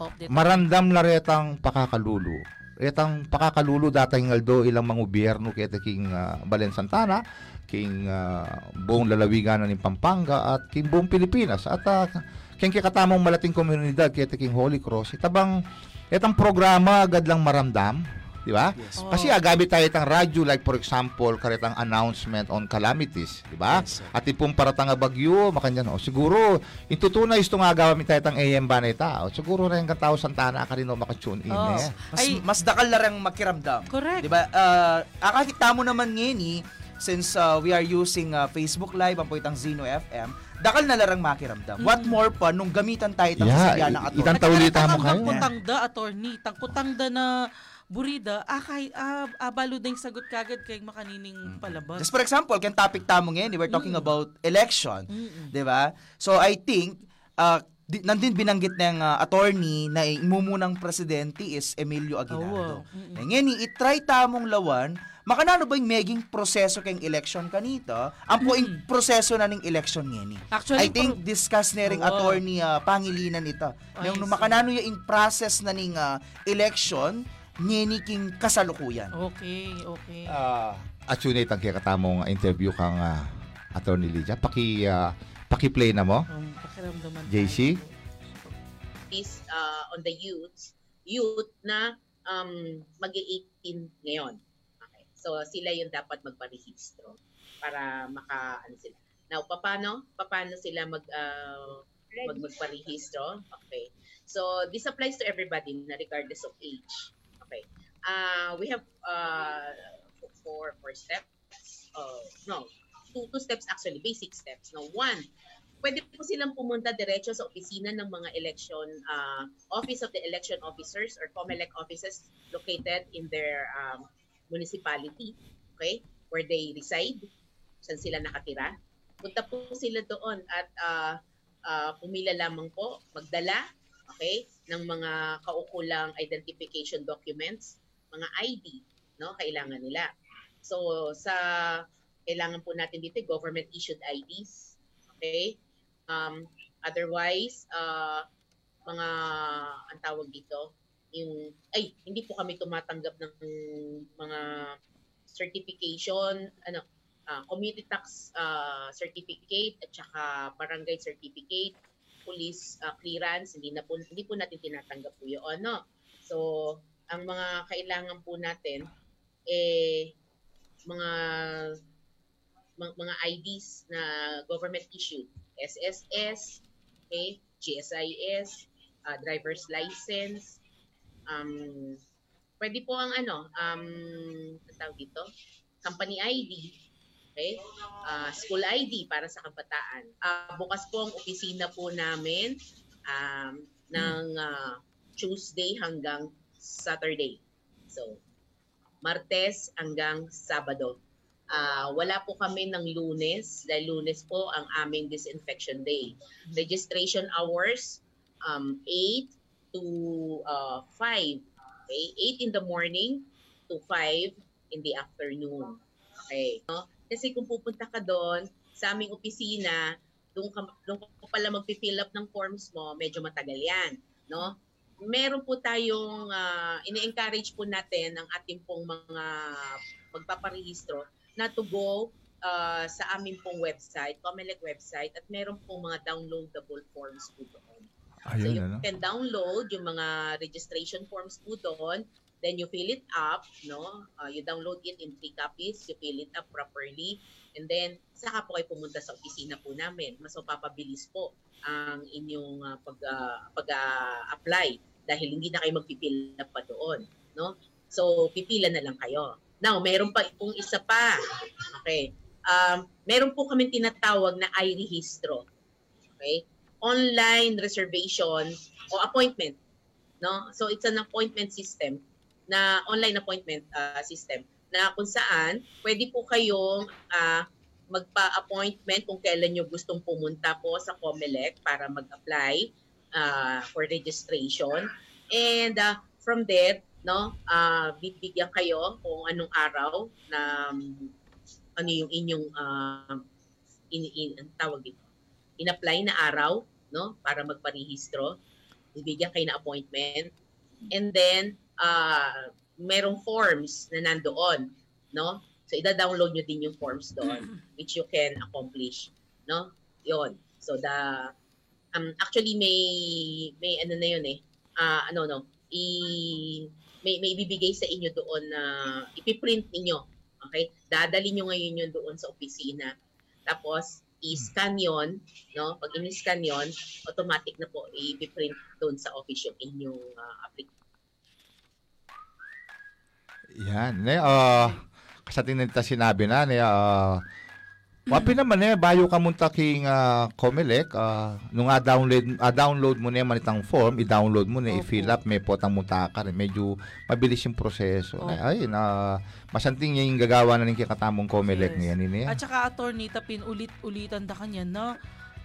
Oh, Marandam la retang pakakalulo. Retang pakakalulo datay ngaldo ilang mga gobyerno kaya king ah, Balen Santana, king ah, buong lalawigan ng Pampanga at king buong Pilipinas at uh, king kikatamong malating komunidad kaya king Holy Cross. Itabang itang programa agad lang maramdam, di ba? Oh. Kasi agamit tayo itang radyo like for example karitang announcement on calamities, di ba? At ipong paratang nga bagyo, makanyan o siguro intutunay isto nga gamit tayo itang AM ba na ita. O siguro rin kang tao Santana ka rin o makatune in Oh. eh. Mas, Ay, mas dakal na rin makiramdam. correct. Di ba? Uh, akakita mo naman ngayon eh, since uh, we are using uh, Facebook Live, ang po itang Zeno FM, dakal na larang makiramdam. What more pa nung gamitan tayo itang Yeah, sasakyan ng i- ato. itang taulita mo kayo. ng kutang da attorney, tang kutang da na burida, ah, kay, ah, abalo ding sagot kagad kay makanining palabas. Just for example, kung topic tamo ngayon, we're talking about election. Mm-mm. Di ba? So I think, uh, di, nandun binanggit ng uh, attorney na imumunang presidente is Emilio Aguinaldo. Oo. Mm-mm. Na ngayon, itry tamong lawan, makanano ba yung meging proseso kayong election kanito? Ang po yung proseso na ng election ngayon. Actually, I think discuss na rin Oo. attorney uh, pangilinan ito. Yung makanano yung process na ning uh, election, ngeni king kasalukuyan. Okay, okay. Ah, at yun itang kikatamong interview kang ah, Attorney Lydia. Paki, ah, paki-play na mo, um, pakiramdaman JC? tayo. is uh, on the youth, youth na um, mag-18 ngayon. Okay. So sila yung dapat magparehistro para maka ano sila. Now, paano? Paano sila mag uh, mag magparehistro? Okay. So this applies to everybody na regardless of age. Okay. Uh, we have uh, four, four steps. Uh, no, two, two steps actually, basic steps. No, one, pwede po silang pumunta diretso sa opisina ng mga election, uh, Office of the Election Officers or COMELEC offices located in their um, municipality, okay, where they reside, saan sila nakatira. Punta po sila doon at uh, uh, pumila lamang po, magdala, okay, ng mga kaukulang identification documents, mga ID, no, kailangan nila. So, sa kailangan po natin dito government issued IDs, okay? Um, otherwise, uh, mga ang tawag dito, yung ay hindi po kami tumatanggap ng mga certification, ano, uh, community tax uh, certificate at saka barangay certificate, police uh, clearance, hindi na po hindi po natin tinatanggap po 'yon, no. So, ang mga kailangan po natin eh mga mga, IDs na government issued, SSS, okay, GSIS, uh, driver's license, um, pwede po ang ano, um, tawag dito, company ID, okay, uh, school ID para sa kabataan. Uh, bukas po ang opisina po namin um, ng uh, Tuesday hanggang Saturday. So, Martes hanggang Sabado. Uh, wala po kami ng lunes, dahil lunes po ang aming disinfection day. Registration hours, um, 8 to uh, 5. Okay? 8 in the morning to 5 in the afternoon. Okay. No? Kasi kung pupunta ka doon sa aming opisina, doon ka, doon ka pala magpi-fill up ng forms mo, medyo matagal yan. No? Meron po tayong, uh, ini-encourage po natin ang ating pong mga magpaparehistro na to go uh, sa aming pong website, Comelec website, at meron pong mga downloadable forms po doon. so Ayun, you ano? can download yung mga registration forms po doon, then you fill it up, no? Uh, you download it in three copies, you fill it up properly, and then saka po kayo pumunta sa opisina po namin. Mas mapapabilis po ang inyong uh, pag uh, pag-apply dahil hindi na kayo magpipil up pa doon, no? So pipila na lang kayo. Now, meron pa pong isa pa. Okay. Um, meron po kami tinatawag na iRehistro. Okay? Online reservation o appointment. No? So it's an appointment system na online appointment uh, system na kung saan pwede po kayong uh, magpa-appointment kung kailan nyo gustong pumunta po sa COMELEC para mag-apply uh, for registration. And uh, from there, no, uh, bibigyan kayo kung anong araw na um, ano yung inyong uh, in, in, ang tawag dito, in-apply na araw, no, para magparehistro. Bibigyan kayo na appointment. And then, uh, merong forms na nandoon, no? So, ida-download nyo din yung forms doon, which you can accomplish, no? Yon. So, the, um, actually, may, may ano na yun eh, uh, ano, no, i, may, may ibibigay sa inyo doon na ipiprint ninyo. Okay? Dadali nyo ngayon yun doon sa opisina. Tapos, i-scan yon, no? Pag in-scan yon, automatic na po i-print doon sa office yung inyong uh, application. Yan. Ne, ah, sa tinita sinabi na, ne, ah, Wapi naman eh, bayo ka munta king uh, Comelec, uh, nung nga download, uh, download mo na yung manitang form, i-download mo na, Opo. i-fill up, may potang munta ka rin. Medyo mabilis yung proseso. Opo. Ay, na, masanting yung gagawa na ng kikatamong Comelec Yes. niya. Nini, At saka attorney tapin ulit-ulitan da kanya na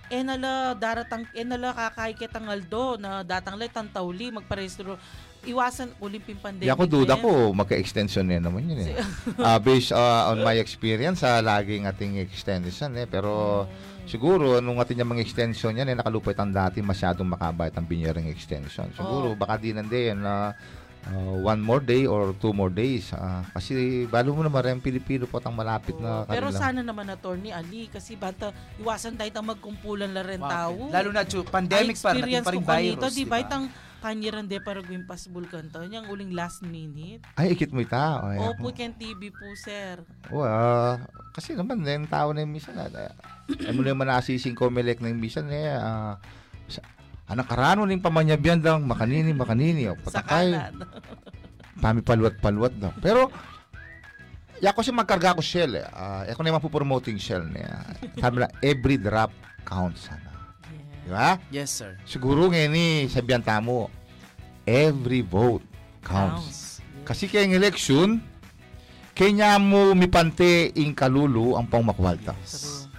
eh nala daratang eh nala kakay ketangal do na datang lay tantawli magparehistro iwasan ulimping pandemic. Di ako duda eh. ko, magka-extension na naman yun eh. *laughs* Ah, based ah, on my experience, sa laging ating extension eh. Pero siguro, nung ating yung mga extension yan, eh, nakalupit ang dati masyadong makabayat ang binyering extension. Siguro, Oo. baka di nandi yan na ah, one more day or two more days. Ah, kasi, balo mo naman rin, Pilipino po tang malapit na Pero kanilang- sana naman attorney Ali kasi bata iwasan tayo tang magkumpulan la rin tao. Lalo na chu, pandemic pa, natin pa rin virus. di diba? ba? Itang kanyiran de para gwing possible kanto. Yang uling last minute. Ay, ikit mo ita. Ay, Opo, Ken TV po, sir. Oh, ah, kasi naman, eh, yung tao na yung misan, ah, eh, mo naman nasising Comelec ng misan, eh, ah, sa- Anak karano ning pamanyabyan lang, makanini, makanini. O, Sa patakay, *laughs* pami paluat-paluat daw. Pero, yako si magkarga ko shell eh. Uh, ako na yung promoting shell niya. Sabi na, every drop counts. Sana. Di ba? Yes, sir. Siguro ngayon ni sabihan tamo, every vote counts. Counts. Kasi kaya ng election, kanya mo mipante ing kalulu ang pang makwalta. True.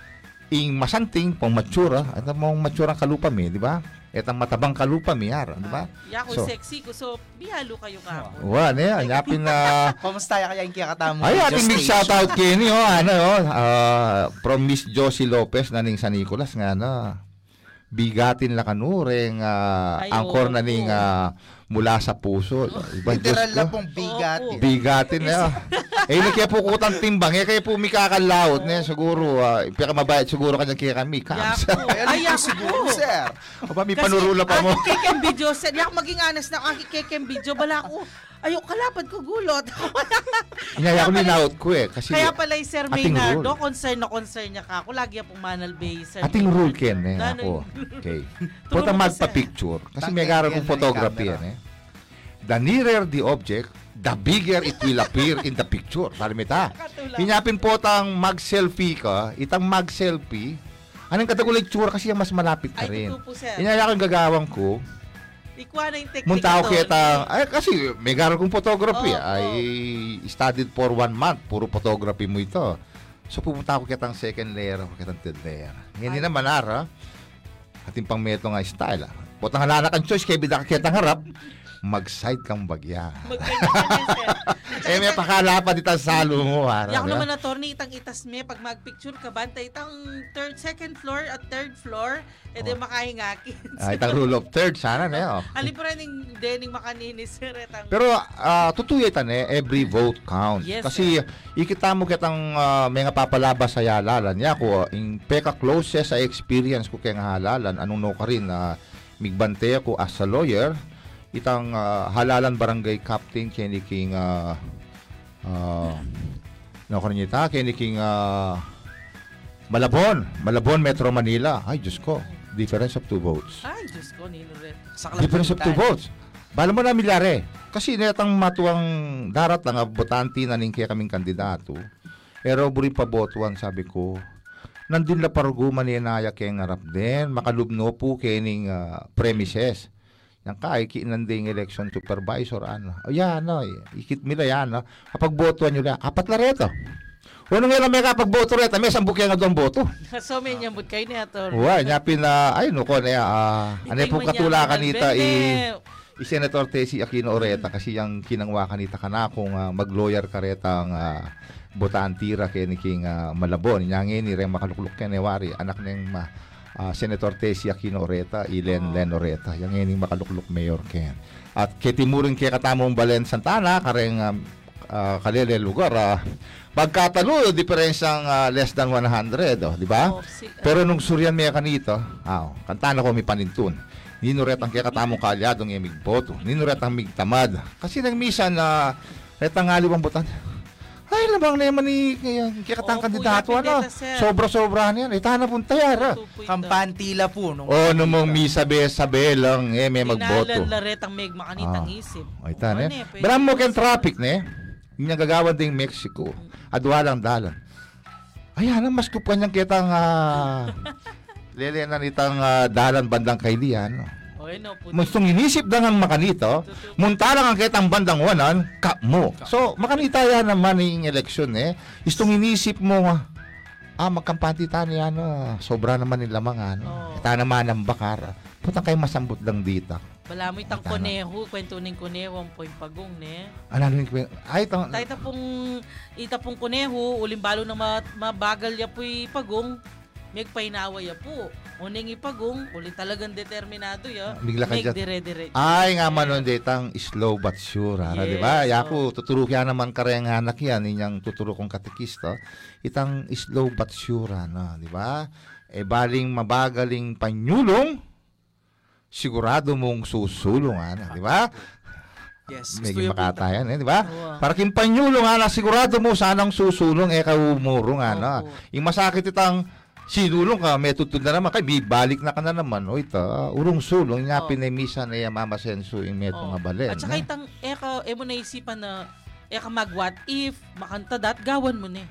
Ing masanting pang matsura, at ang mong matsura ang kalupa mi, di ba? At ang matabang kalupa mi, yara, di ba? Ya ko So- sexy ko so bihalo kayo ka. Wa, ne, anyapin na... *laughs* Kamusta kaya yung kikatamo? Ay, ating big shout out Kenny, oh, ano, oh, ah, from Miss Josie Lopez na ning San Nicolas nga na bigatin la kanureng uh, Ay, angkor na ning ah, mula sa puso. Iba, Literal ko. pong bigat. Opo. Bigatin na. *laughs* eh, na kaya po kutang timbang. Eh, kaya po mi kakalaot na siguro. Uh, pika mabayad siguro kanya kaya kami. Kams. Ay, Ay, yako. siguro, sir? Aba, may panurula pa mo. Ang kekem video, sir. Yak maging honest na ang kekem video. Bala ko. Ayaw, kalapad ko gulot. *laughs* Inaya ko ni naot ko eh. Kasi Kaya pala yung Sir ating Maynardo, rule. concern na concern niya ka. Ako lagi pong manal bay, Sir ating rule ken eh. Ako. Okay. *laughs* Mo, magpa-picture. Kasi may yan kong photography yan eh. The nearer the object, the bigger it will appear in the picture. Sabi mo ta. Katulad. Inyapin po tang mag-selfie ka, itang mag-selfie, anong katagulig tsura kasi yung mas malapit ka Ay, rin. totoo po, sir. Ko yung gagawang ko, Ikuha na yung technique. munta ko ito. kita, ay kasi may garo kong photography, Oo, ay studied for one month, puro photography mo ito. So pupunta ako kitang second layer, ako kitang third layer. Ngayon Ay. naman ara, ating pang meto nga style ah. Butang halana kang choice, kaya bida ka kitang harap, mag-side kang bagya. Magkanya ka na, sir. Eh may pakala pa dito sa salo mo. Ara, Yak ba? naman na torni itang itas me pag magpicture ka banta itang third second floor at third floor eh di Oh. makahingaki. Ah, itang rule of third, sana na yun. Ali pa rin yung dening makaninis sir etang Pero uh, tutuyitan eh, every vote counts. Yes, Kasi ikita mo kitang uh, may nga papalabas sa yalalan niya ko, in peka closest sa experience ko kaya nga halalan, anong no ka rin na migbante ako as a lawyer, itang uh, halalan barangay captain kini king uh, uh, no ka rin ita, kini king uh, Malabon, Malabon Metro Manila. Ay, Diyos ko, difference of two votes. Ay, Diyos ko, nino. Difference of two votes. Bala mo na milyare. Kasi netang matuang darat lang ang botante na ning kaya kaming kandidato. Pero buri pa botuan sabi ko. Nandun la paruguman ni Naya kay ngarap din. Makalubno po kay ning ah, premises. Yang kay kinanding election supervisor ano. O yan no, ikit mila yan no. Kapag botuan nyo na, apat la reto. Ano nga lang may kapag boto reto, may sambuk yan nga doon boto. *laughs* so may nyambut kayo ni ator. Uwa, nyapin na, ay no ko na ah, ano po katula kanita i i Senator Tesi Aquino Oreta kasi yung kinangwa kanita ka na kung ah, mag-lawyer ka retang uh, botaan tira kay ni King ah, Malabon. Nyangin ni Rem makalukluk kay ni Wari, anak ng ma, ah, Senator Tesi Aquino Oreta, Ilen Oh. Len Oreta. Yang ini makalukluk mayor ken. At ketimurin kay katamong Balen Santana kareng um, ah, kalele lugar ah, pagkatalo diferensyang ah, less than 100 oh, di ba? Oh, si- Pero nung suryan may kanito, aw, kantana ko may panintun. Ninuret ang kakatamong kaalyadong yung migboto. Ninuret ang migtamad. Kasi nang misa na retang ngaliwang butan. Ay, labang naman ni kikatang Opo, kandidato. Ano? deta, sir. Sobra-sobra niyan. Ita na pong tayara. Kampantila po. Nung O, nung mong misa be-sabe lang, eh, may magboto. Tinalan laret ang meg makanitang Ah. isip. O, ita Ano na. eh, pwede Baram mo ken traffic ne. Yung nagagawan ding Mexico. Adwalang dalan. Ayan, ang mas kupan niyang kitang uh, *laughs* lele na nitang ah, dalan bandang no, puti. Mustong inisip na ng makanito, munta lang ang kitang bandang wanan, ka mo. So, makanita yan naman yung eleksyon eh. Istong inisip mo, ah, magkampante tayo yan, ano, sobra naman yung lamang, ano. Oo. Ita naman ang bakar. Putang kayo masambot lang dito. Bala mo itang Tama. kuneho, kwento ng kuneho, ang poing pagong, ne? Ano yung kwento? Ay, ito, Tayo ita pong, ita pong kuneho, ulimbalo na ma, mabagal ya po'y pagong, may painawa ya po. Uning ipagong, uli talagang determinado ya. Bigla ka dyan. dire-dire. Ay nga manon ditang slow but sure ara, Yes, di ba? Yaku tuturo kaya naman kareng anak yan inyang tuturo kong katekista. Itang slow but sure ano, di ba? E baling mabagaling panyulong sigurado mong susulong ana, di ba? Yes. May gusto yung makatayan eh, di ba? Oo. Para kin panyulong ana sigurado mo sanang susulong e kaumurong ana. Opo. Yung masakit itang sinulong ka, may tutod na naman, kay bibalik na ka na naman. O ita, urong sulong, nga Oh. pinemisa na yung mama senso yung meto Oo. nga balen. At saka eh. itang, eka, e mo naisipan na, eka mag what if, makanta dat, gawan mo ni.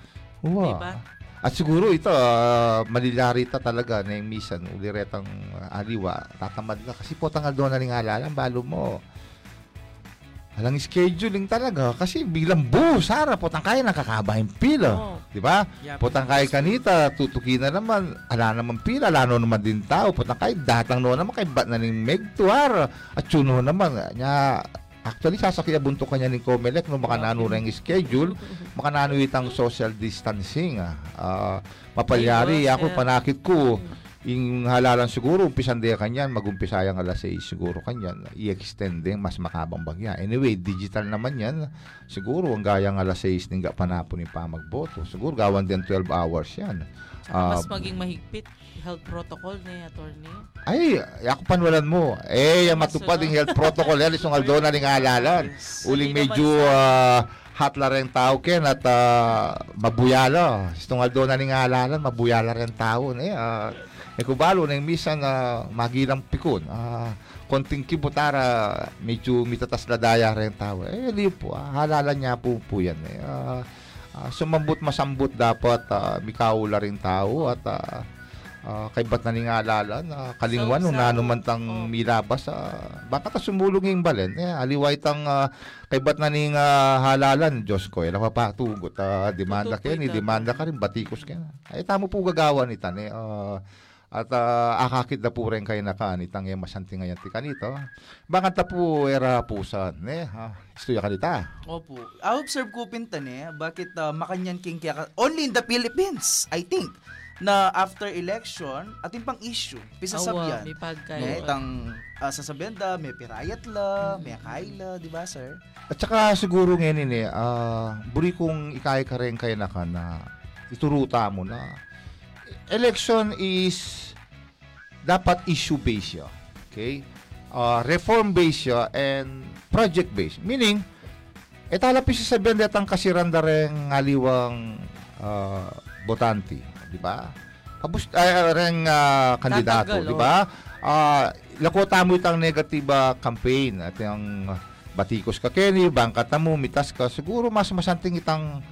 Wow. Diba? At siguro ito, uh, malilarita talaga na yung misan, uliretang uh, aliwa, tatamad ka. Kasi po tangal doon na rin ang balo mo. Alang scheduling talaga. Kasi biglang buo, Sara, potang kaya nakakaba yung pila. Oo. Di ba? Yeah, Potang kaya kanita, tutuki na naman, ala naman pila, lano naman din tao. Potang kaya, datang no naman, kay bat na ning megtuar. At yun no naman, nya, actually, sasakya bunto kanya ng Comelec, no, makanano na yung schedule, makanano itang social distancing. Ah, Ah, mapalyari, ako panakit ko, yung halalan siguro, umpisan din kanyan, mag-umpisa yung alas 6 siguro kanyan, i-extend din, mas makabang bagya. Anyway, digital naman yan, siguro, ang gayang alas 6 ng panapon ni pa magboto. Siguro, gawan din 12 hours yan. Ah, Mas maging mahigpit, health protocol ni attorney. ay, ako panwalan mo. Eh, yung matupad ano? yung health protocol yan, isang aldona ng alalan. Uling medyo uh, hot la rin tao ken at ah, mabuyala. Itong aldona ng alalan, mabuyala rin tao. Eh, uh, eh kubalo na yung misan na magilang pikon. Ah, konting kibutara, medyo mitatas na daya rin tao. Eh, di po. ah, halala niya po po yan. Eh. Ah, ah, sumambot masambot dapat uh, mikaula rin tao at ah, ah, kay ba't na ni nga alala na kalingwan So, nung sa- nano man tang oh. milabas ah, baka ta sumulong yung balen eh aliway tang ah, kay ba't na ni nga halalan Diyos ko eh napapatugot ah, demanda po kayo ni ito. demanda ka rin batikos ka na ay tamo po gagawa ni tan eh ah, at ah, akakit na po rin kayo na kanitang yung masanti ngayon ti kanito bakit ta po era pusan eh ha istuya kanita Opo. I observe ko pintan eh, bakit uh, makanyan king kaya ka- only in the Philippines, I think, na after election, ating pang issue, Awa, pisasabyan. may pagkay. Ne, tang uh, sasabihan da, may pirayat la, may kaila, di ba, sir? At saka siguro ngayon eh, ah, buri kong ikaya ka rin kayo na ka na ituruta mo na election is dapat issue-based siya. Okay? Ah, reform-based siya and project-based. Meaning, etalapi sa sabihan datang kasiran da rin ngaliwang ah, botanti. Di ba? Kabus, ay, rin ah, kandidato. Di ba? Ah, lakota mo itang negatiba campaign at yung batikos ka Kenny, bangkata mo, mitas ka, siguro mas masanting itang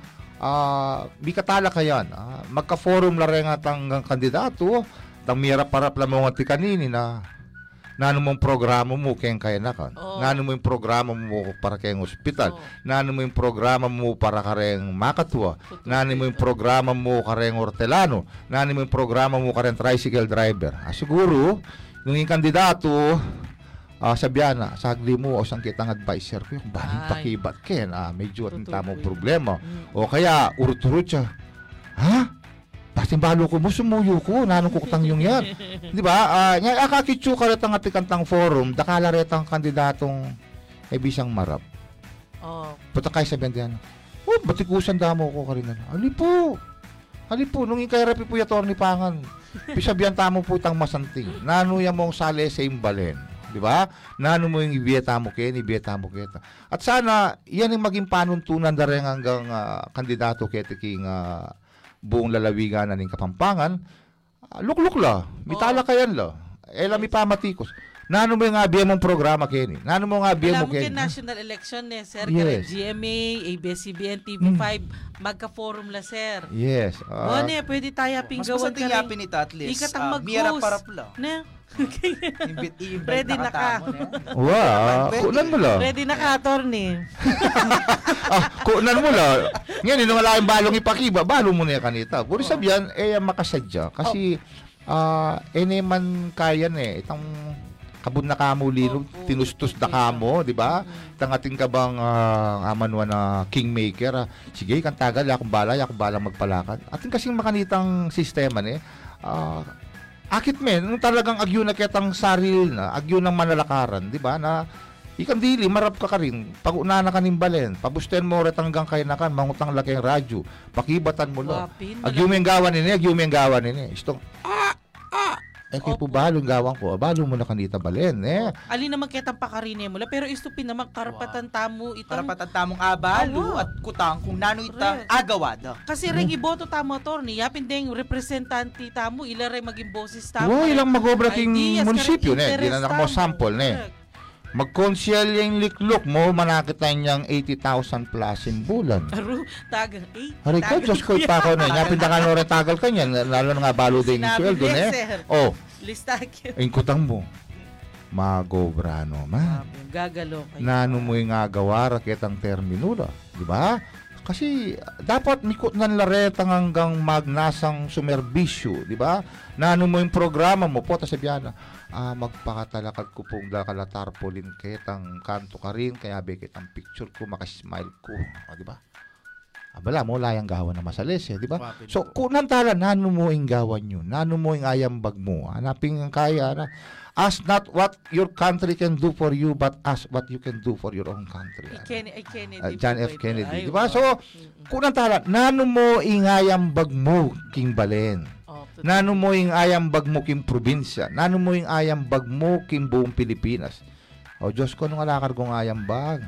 ah bikatala ka yan. Ah, magka-forum la rin atang kandidato, tang mira para pala mo nga ti kanini na nano mong programa mo kayang kaya na kan. Oo. Nano mo yung programa mo para kayang ospital. Oo. Nano mo yung programa mo para kareng makatwa. Nano mo yung programa mo kareng hortelano. Nano mo yung programa mo kareng tricycle driver. Ah, siguro, nung yung kandidato, ah sabihan na, sagli mo o sang kitang advisor ko, yung baling Ay. pakibat ken, ah, medyo at yun. problema. Mm. O kaya, urut-urut siya, ha? Bating balo ko mo, sumuyo ko, nanong kuktang yung yan. *laughs* Di ba? Ah, nga, akakitsu ka retang atikantang forum, dakala retang kandidatong ay bisang marap. Oh, Punta kayo sa bendihan. Oh, batikusan damo ko karina. Ali po. Ali po, nung ikay rapi po yator ni Pangan. *laughs* Pisabihan tamo po itang masanting. Nano yan mong sale sa imbalen. Di ba? Nano mo yung ibiyeta mo ken, ibiyeta mo kita. At sana, yan yung maging panuntunan na rin hanggang ah, kandidato kete king ah, buong lalawigan na ning kapampangan. Ah, lukluk la. Mitala kayan la. Ela mi pamatikos. Nano mo yung abiya mong programa ken. Nano mo nga abiya alam mo mo ken. kin national election eh, sir. Yes. GMA, ABS-CBN, TV5, magka-forum la, sir. Yes. ah, Oh, ne, pwede tayo Mas pinggawan masanting ka yapin ito at least, Ikat ang uh, mira mag-host. para pula. Ne, Imbit, iimbit Ready na ka. Wow, Pwede. kunan mo la. ready na ka, attorney. *laughs* ah, kunan mo la. Ngayon, ino wala yung balong ipakiba, balo mo na yan kanita. Puro sabihan, eh, makasadya. Kasi, ah, eh, man kayan eh. Itang kabun na kamo lilog, Opo, tinustos na kamo, di ba? Itang ating kabang uh, amanwa na kingmaker. ah. Sige, kan tagal, akong bala, akong bala magpalakad. Ating kasing makanitang sistema ni, ah, akit men, nung talagang agyo na kitang saril na, agyo ng manalakaran, di ba? Na Ikan dili, marap ka ka rin. Pag na kanin balen, pabusten mo ret hanggang kayo na kan, mangutang laki ang radyo, pakibatan mo lo. Wapin. Agyumi ang gawa nini, agyumi ang gawa nini. Istong, ah, ah. Eh, kay po Opo. balo ang gawang ko. Balo mo na kanita balen, eh. Ali naman kitang pakarine mula pero istupin naman karapatan tamo itang Para patattamong abalo Oo. at kutang kung nano itang Correct. agawada. kasi ring iboto tamo attorney yapin ding representante tamo ila rin maging boses tamo. Wow, ilang magobra king Ideas, munisipyo, karang ne. Di na interest nakamo tamo. sample, ne. Correct. Magkonsyel yung liklok mo, manakita niyang 80,000 plus in bulan. Aru, tagang, eh. Hari ko, Diyos ko, pa ako na. Yapin na ka tagal ka niyan. Lalo na nga balo din yung Sinabi sweldo, niya, ne. sir. Oh, Listakyo. ingkutang mo. Magobra naman. Gagalo kayo. Nano mo yung agawara kitang terminula. Di ba? Kasi dapat mikot nan laretang hanggang magnasang sumerbisyo, di ba? Nano mo yung programa mo po, sabihan na, ah, magpakatalakad ko pong dakala tarpaulin kitang kanto ka rin, kaya be kitang picture ko, makasmile ko, o, di ba? Abala mo, layang gawa na masalis, eh, di ba? So, tala, nano mo yung gawan yun, nano mo yung ayambag mo, hanapin ang kaya na, ask not what your country can do for you, but ask what you can do for your own country. Ken- ay, Kennedy. Po John F. Kennedy, di ba? So, tala, nano mo ingayambag mo, King Balen. Oh. Nano mo yung ayambag mo king probinsya. Nano mo yung ayambag mo king buong Pilipinas. O Diyos ko, nung alakar kong ayambag.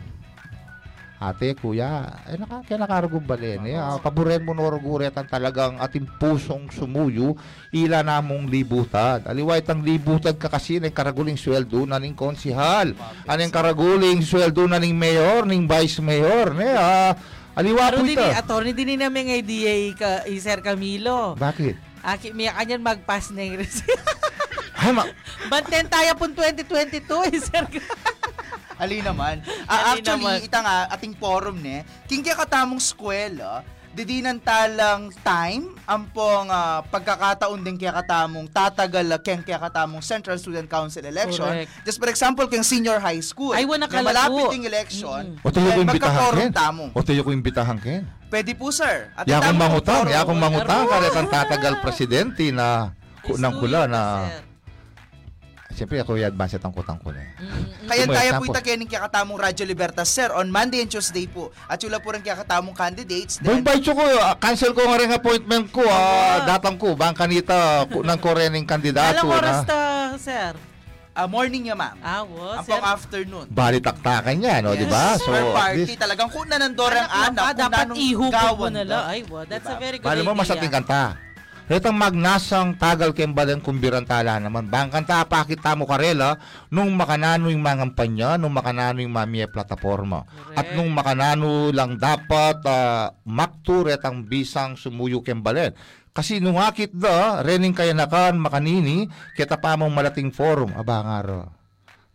Ate, kuya, eh naka, kaya nakarugong balen. Eh, ah, paboren mo noruguretan talagang ating pusong sumuyo, ila namong libutan. Aliwait ang libutan ka kasi ng karaguling sweldo na ning konsihal. Anong karaguling sweldo na ning mayor, ning vice mayor. Ne, ah, aliwa Pero po din, ito. attorney din namin ng idea ka, eh, Sir Camilo. Bakit? Aki, miya kanyan mag-pass na yung Ay, ma- *laughs* Banten tayo pong 2022 eh, Sir. Ali naman. *laughs* Ah, Ali actually, naman. ita nga, ating forum ne, king kaya katamong skwela, didinan talang time, ampong ah, pagkakataon din kaya katamong tatagal ah, keng kaya katamong Central Student Council election. Correct. Just for example, keng senior high school. Ay, wala na kalago. malapit yung election. O tayo ko then imbitahan magka-forum ken. tamo. O tayo ko imbitahan ken. Pwede po, sir. At Ya akong itamo mangutang, forum. ya akong mangutang kang tatagal presidente na kunang kula na Sir. Siyempre ako yung advance ang kutang ko na. eh. Mm-mm. Kaya tayo po tapos. itakening kaya katamong Radyo Libertas, sir, on Monday and Tuesday po. At yun lang po rin kaya katamong candidates. Then, bye ko, ah, cancel ko nga rin appointment ko. ah, datang ko, bang kanita, kunang ko rin yung kandidato Alang oras na. ta, Sir? ah, morning niya, ma'am. Ah, wo, Sir. Ampong afternoon. Bali taktakan niya, no, Yes. di ba? So, Per at party, least, talagang kung nanandorang Anak lang anak, kung dapat nanong ihugog mo na lang. Ay, wow, that's a very good bali mo idea. masating kanta. Retang magnasang tagal kembalan kumbiran tala naman. Bang kanta pakita mo karela nung makanano yung mga kampanya, nung makanano yung mamiya plataforma. Correct. At nung makanano lang dapat uh, maktur etang bisang sumuyo kembalen. Kasi nung akit da, rening kaya nakan makanini, kita pa mong malating forum. Aba nga ro.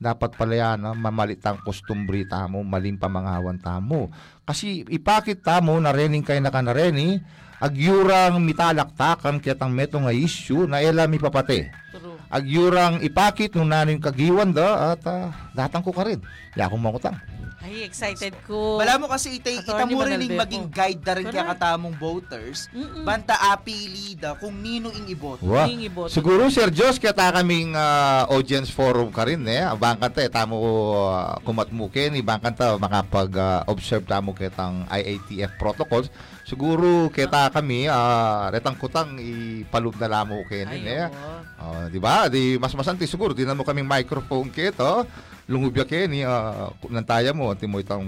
Dapat pala yan, ah, mamalitang kostumbri tamo, maling pamangawan tamo. Kasi ipakit tamo na rening kaya nakan na reni, agyurang mitalaktakan kitang meto nga issue na elam ipapate True. agyurang ipakit nung nano yung kagiwan da at ah, datang ko ka rin. Ya akong mangutang. Ay, excited ko. Wala mo kasi itay, Attorney ita mo rin maging guide na rin kaya katamong voters. Mm-mm. Banta apili da kung nino ing iboto. Wa. Hingi boto. Siguro Sir Jos kita kaming ah, audience forum ka rin eh. Abang kanta tamo uh, kumatmukin, ibang kanta makapag-observe tamo kitang IATF protocols. Siguro kita kami uh, retang kutang ipalub na lamo kenin Ay, eh. Oh, di ba? Di mas masanti siguro di na mo kaming microphone kit oh. Lungubya keni uh, nantaya mo ti mo itang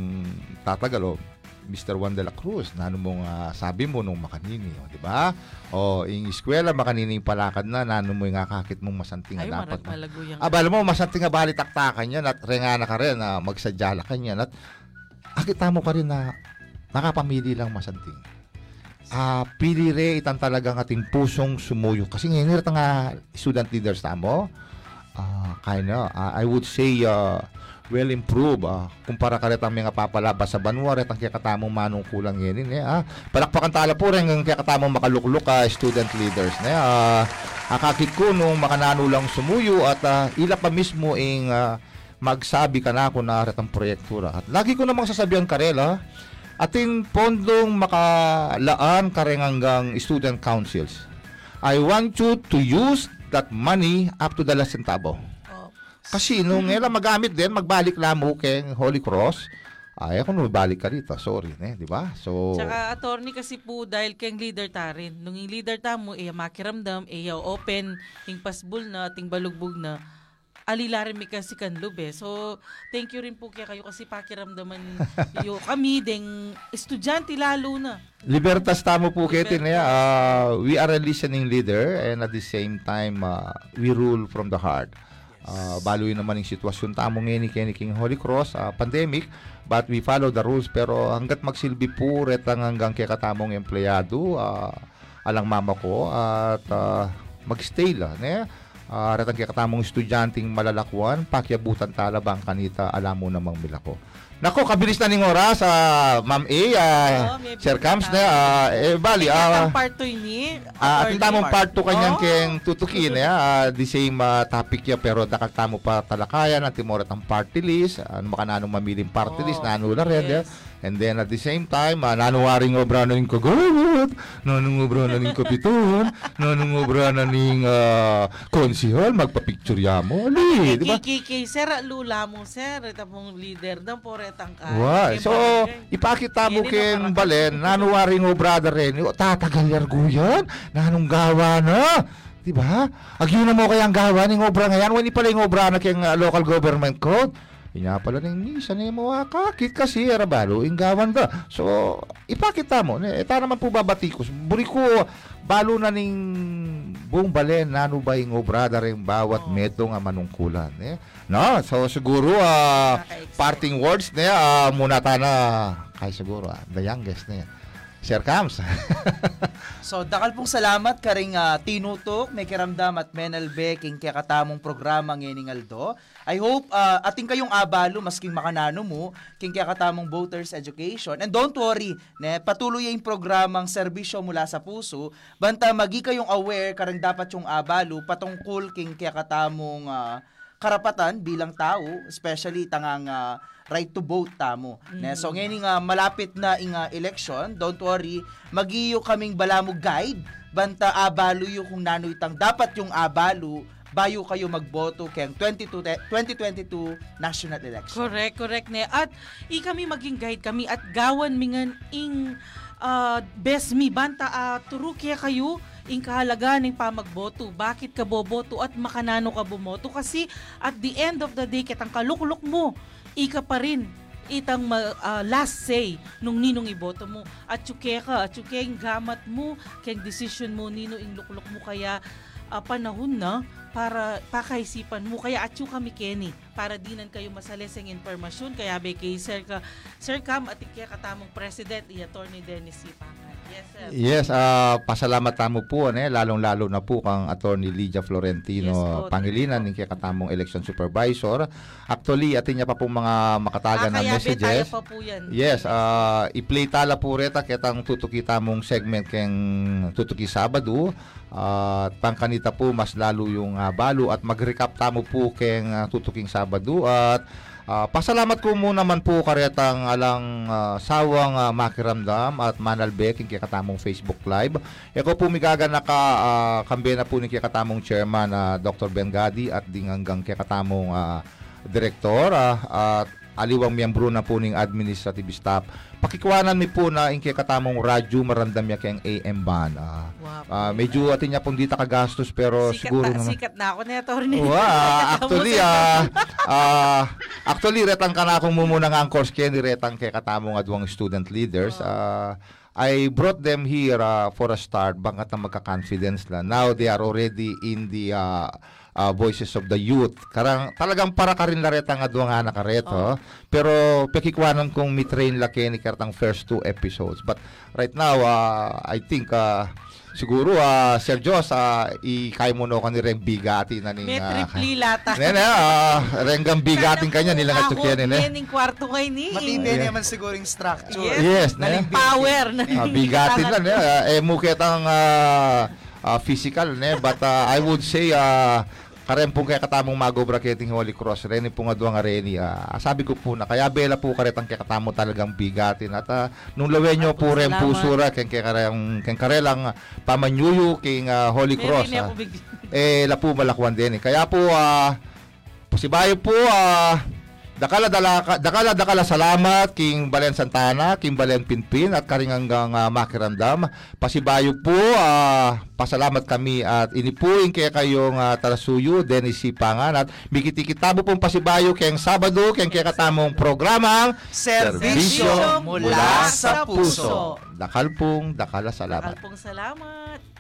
tatagal oh. Mr. Juan de la Cruz, nano mong ah, sabi mo nung makanini, oh, di ba? O, ing eskwela, makanini yung palakad na, nano mo yung akakit mong masanting Ay, dapat. yung... Ah, bala mo, masanting nga bali taktakan yan at rengana ka rin na magsadyala ka yan at akita mo ka rin na nakapamili lang masanting. Ah, pili re itang talagang ating pusong sumuyo. Kasi ngayon ito nga student leaders tamo. Ah, kind I would say uh, well improved ah, kumpara ka rin ang mga papalabas sa banwa rin ang kakatamong manong kulang yan eh, ah. palakpakan tala po rin ang kakatamong makalukluk ah, student leaders ne ah, akakit ko nung makanano lang sumuyo at ah, ila pa mismo ing ah, magsabi ka na ako na rin ang proyektura at lagi ko namang sasabihan karela atin pondong makalaan ka rin hanggang student councils I want you to use that money up to the last centavo. Oh. Kasi nung ela magamit din, magbalik lang mo kay Holy Cross, ay ako no balik ka dito. Sorry, ne, di ba? So Tsaka attorney kasi po dahil kang leader ta rin. Nung yung leader ta mo, iya makiramdam, iya open, ting pasbul na, ting balugbog na, alilarin mi kasi kan lube. So, thank you rin po kaya kayo kasi pakiramdaman *laughs* yo kami, ding estudyante lalo na. Libertas tamo po kiti na uh, we are a listening leader and at the same time uh, we rule from the heart. Uh, baluin naman yung sitwasyon tamo ngayon ni Kenny King Holy Cross uh, pandemic but we follow the rules pero hanggat magsilbi po retang hanggang kay katamong empleyado uh, alang mama ko at uh, magstay la ne uh, retang kay katamong estudyanteng malalakwan pakyabutan talabang kanita alam mo namang milako Nako, kabilis na ning oras, ah, Ma'am A, ah, Oo, may Sir Cams na. na, ah, eh, bali, ah, part 2 ni, ah, ating tamong part 2 kanyang Oh. keng tutukin, eh, ah, the same ah, topic ya, pero dakak tamo pa talakayan, at timorat ang party list, ano maka nanong mamiling party Oh, list, nano na rin, yes. eh. And then at the same time, ah, nanuwaring obra na ning kagawat, nanong obra na ning kapiton, *laughs* nanong obra na ning ah, konsihal, magpa-picture ya mo, ali, di ba? Kiki, sir, lula mo, sir. Ito pong leader ng poretang ka. Wow. So, ipakita mo inaparak- Balen, nanuwari mo brother Renny, o tatagal yar guyan, nanong gawa na. Di ba? Agyo na mo kayang gawa ng obra ngayon, wani pala yung obra na kayang uh, local government code. Inya pala misa na yung mga kakit kasi arabalo, yung gawan da. So, ipakita mo. Ne, eta naman po babatikos. Buri ko, balo na ning buong balen, nano ba yung obra da rin bawat Oo. meto nga manungkulan. Eh? No, so siguro, Nakaka-excite. parting words na ah, muna tana kay siguro ah, the youngest na yan. Sir Cams. *laughs* So, dakal pong salamat karing uh, tinutok, may kiramdam at menalbe king kaya programa ngayon Aldo. I hope uh, ating kayong abalo masking makanano mo king kaya voters education. And don't worry, ne, patuloy yung programang serbisyo mula sa puso. Banta magi kayong aware karang dapat yung abalo patungkol king kaya katamong ah, karapatan bilang tao, especially tangang ah, right to vote tamo. Ne, so ngayon nga malapit na inga election, don't worry, magiyo kaming balamo guide banta abalo yung kung nano itang dapat yung abalo bayo kayo magboto kayang 22 te- 2022 national election. Correct, correct ne. At i kami maging guide kami at gawan mingan ing ah, best mi banta uh, turo kaya kayo ing kahalaga ng pamagboto. Bakit ka boboto at makanano ka bumoto? Kasi at the end of the day, kitang kaluklok mo, ika pa rin itang ah, last say nung ninong iboto mo. At tsuke ka, at tsuke gamat mo, kaya decision mo, nino ing luklok mo kaya ah, panahon na para pakaisipan mo kaya atyo kami Kenny para dinan kayo masaleseng informasyon kaya be kay Sir ka Sir Cam at kaya katamong president i attorney Dennis C. Pangan. Yes sir. yes, ah, pasalamat tamo po ne, lalong-lalo na po kang Attorney Lydia Yes Florentino po, Pangilinan ng kaya katamong election supervisor. Actually, atin niya pa po mga makatagan Ah, na kaya be tayo messages. pa po yan. Yes, ah i-play tala po reta ketang tutukita mong segment keng tutuki Sabado. At pangkanita po mas lalo yung ah, balo at mag-recap tamo po keng ah, tutuking Sabado at ah, pasalamat ko muna man po karetang alang ah, sawang ah, makiramdam at manalbe king kaya katamong Facebook Live. Eko po migaga naka ah, kambe na po ni kaya katamong chairman ah, Dr. Ben Gadi at ding hanggang kaya katamong ah, direktor ah, at aliwang miyembro na po ning administrative staff. Pakikuanan mi po na inke katamong radyo marandam ya kayang AM ban. Ah, Wow. ah, medyo atin niya pong di kagastos pero sikat siguro na, naman. sikat na ako ni attorney. Wow, *laughs* actually ah ah, actually retang kana akong mumuna nga ang course kaya ni retang kay katamong adwang student leaders. Ah, I brought them here ah, for a start bangat na magka-confidence la. Now they are already in the ah, ah, voices of the youth. Karang talagang para ka rin laretang adwang nga nakareto. Pero pekikwanan kong mi-train la kay ni kartang first two episodes. But right now ah, I think ah, siguro ah, Sir Jos ah, ikay mo no kan ni Reng bigati na ning May ah, triple lata. *laughs* Nene, ah, renggang bigatin kanya nila nga Ako, tsukyan nene. yan yung kwarto kay ni. Matibay Yeah. naman siguro yung structure. Yes, ne? Naling Power. na Ah, bigatin lang ne. Ah, Eh mukit ang ah, ah, physical ne, but ah, I would say ah karen po kaya katamong mago bracketing Holy Cross reni po nga duwa nga reni ah, sabi ko po na kaya bela po karetang kaya katamo talagang bigatin at ah, nung lawen nyo po Salamat. pusura ken kaya karang karelang pamanyuyo king ah, Holy Cross ah. ako big- eh lapu malakwan din eh. Kaya po ah posibayo po ah Dakala dalaka, dakala dakala salamat king Balen Santana, king Balen Pinpin at karing hanggang ah, makiramdam. Pasibayo po, ah, pasalamat kami at inipuin kaya kayong uh, talasuyo, Dennis Sipangan at mikiti-kitabo pong pasibayo kayang Sabado, kayang kaya katamong programang Serbisyo mula sa puso. Dakal pong, dakala salamat. Mahal pong salamat.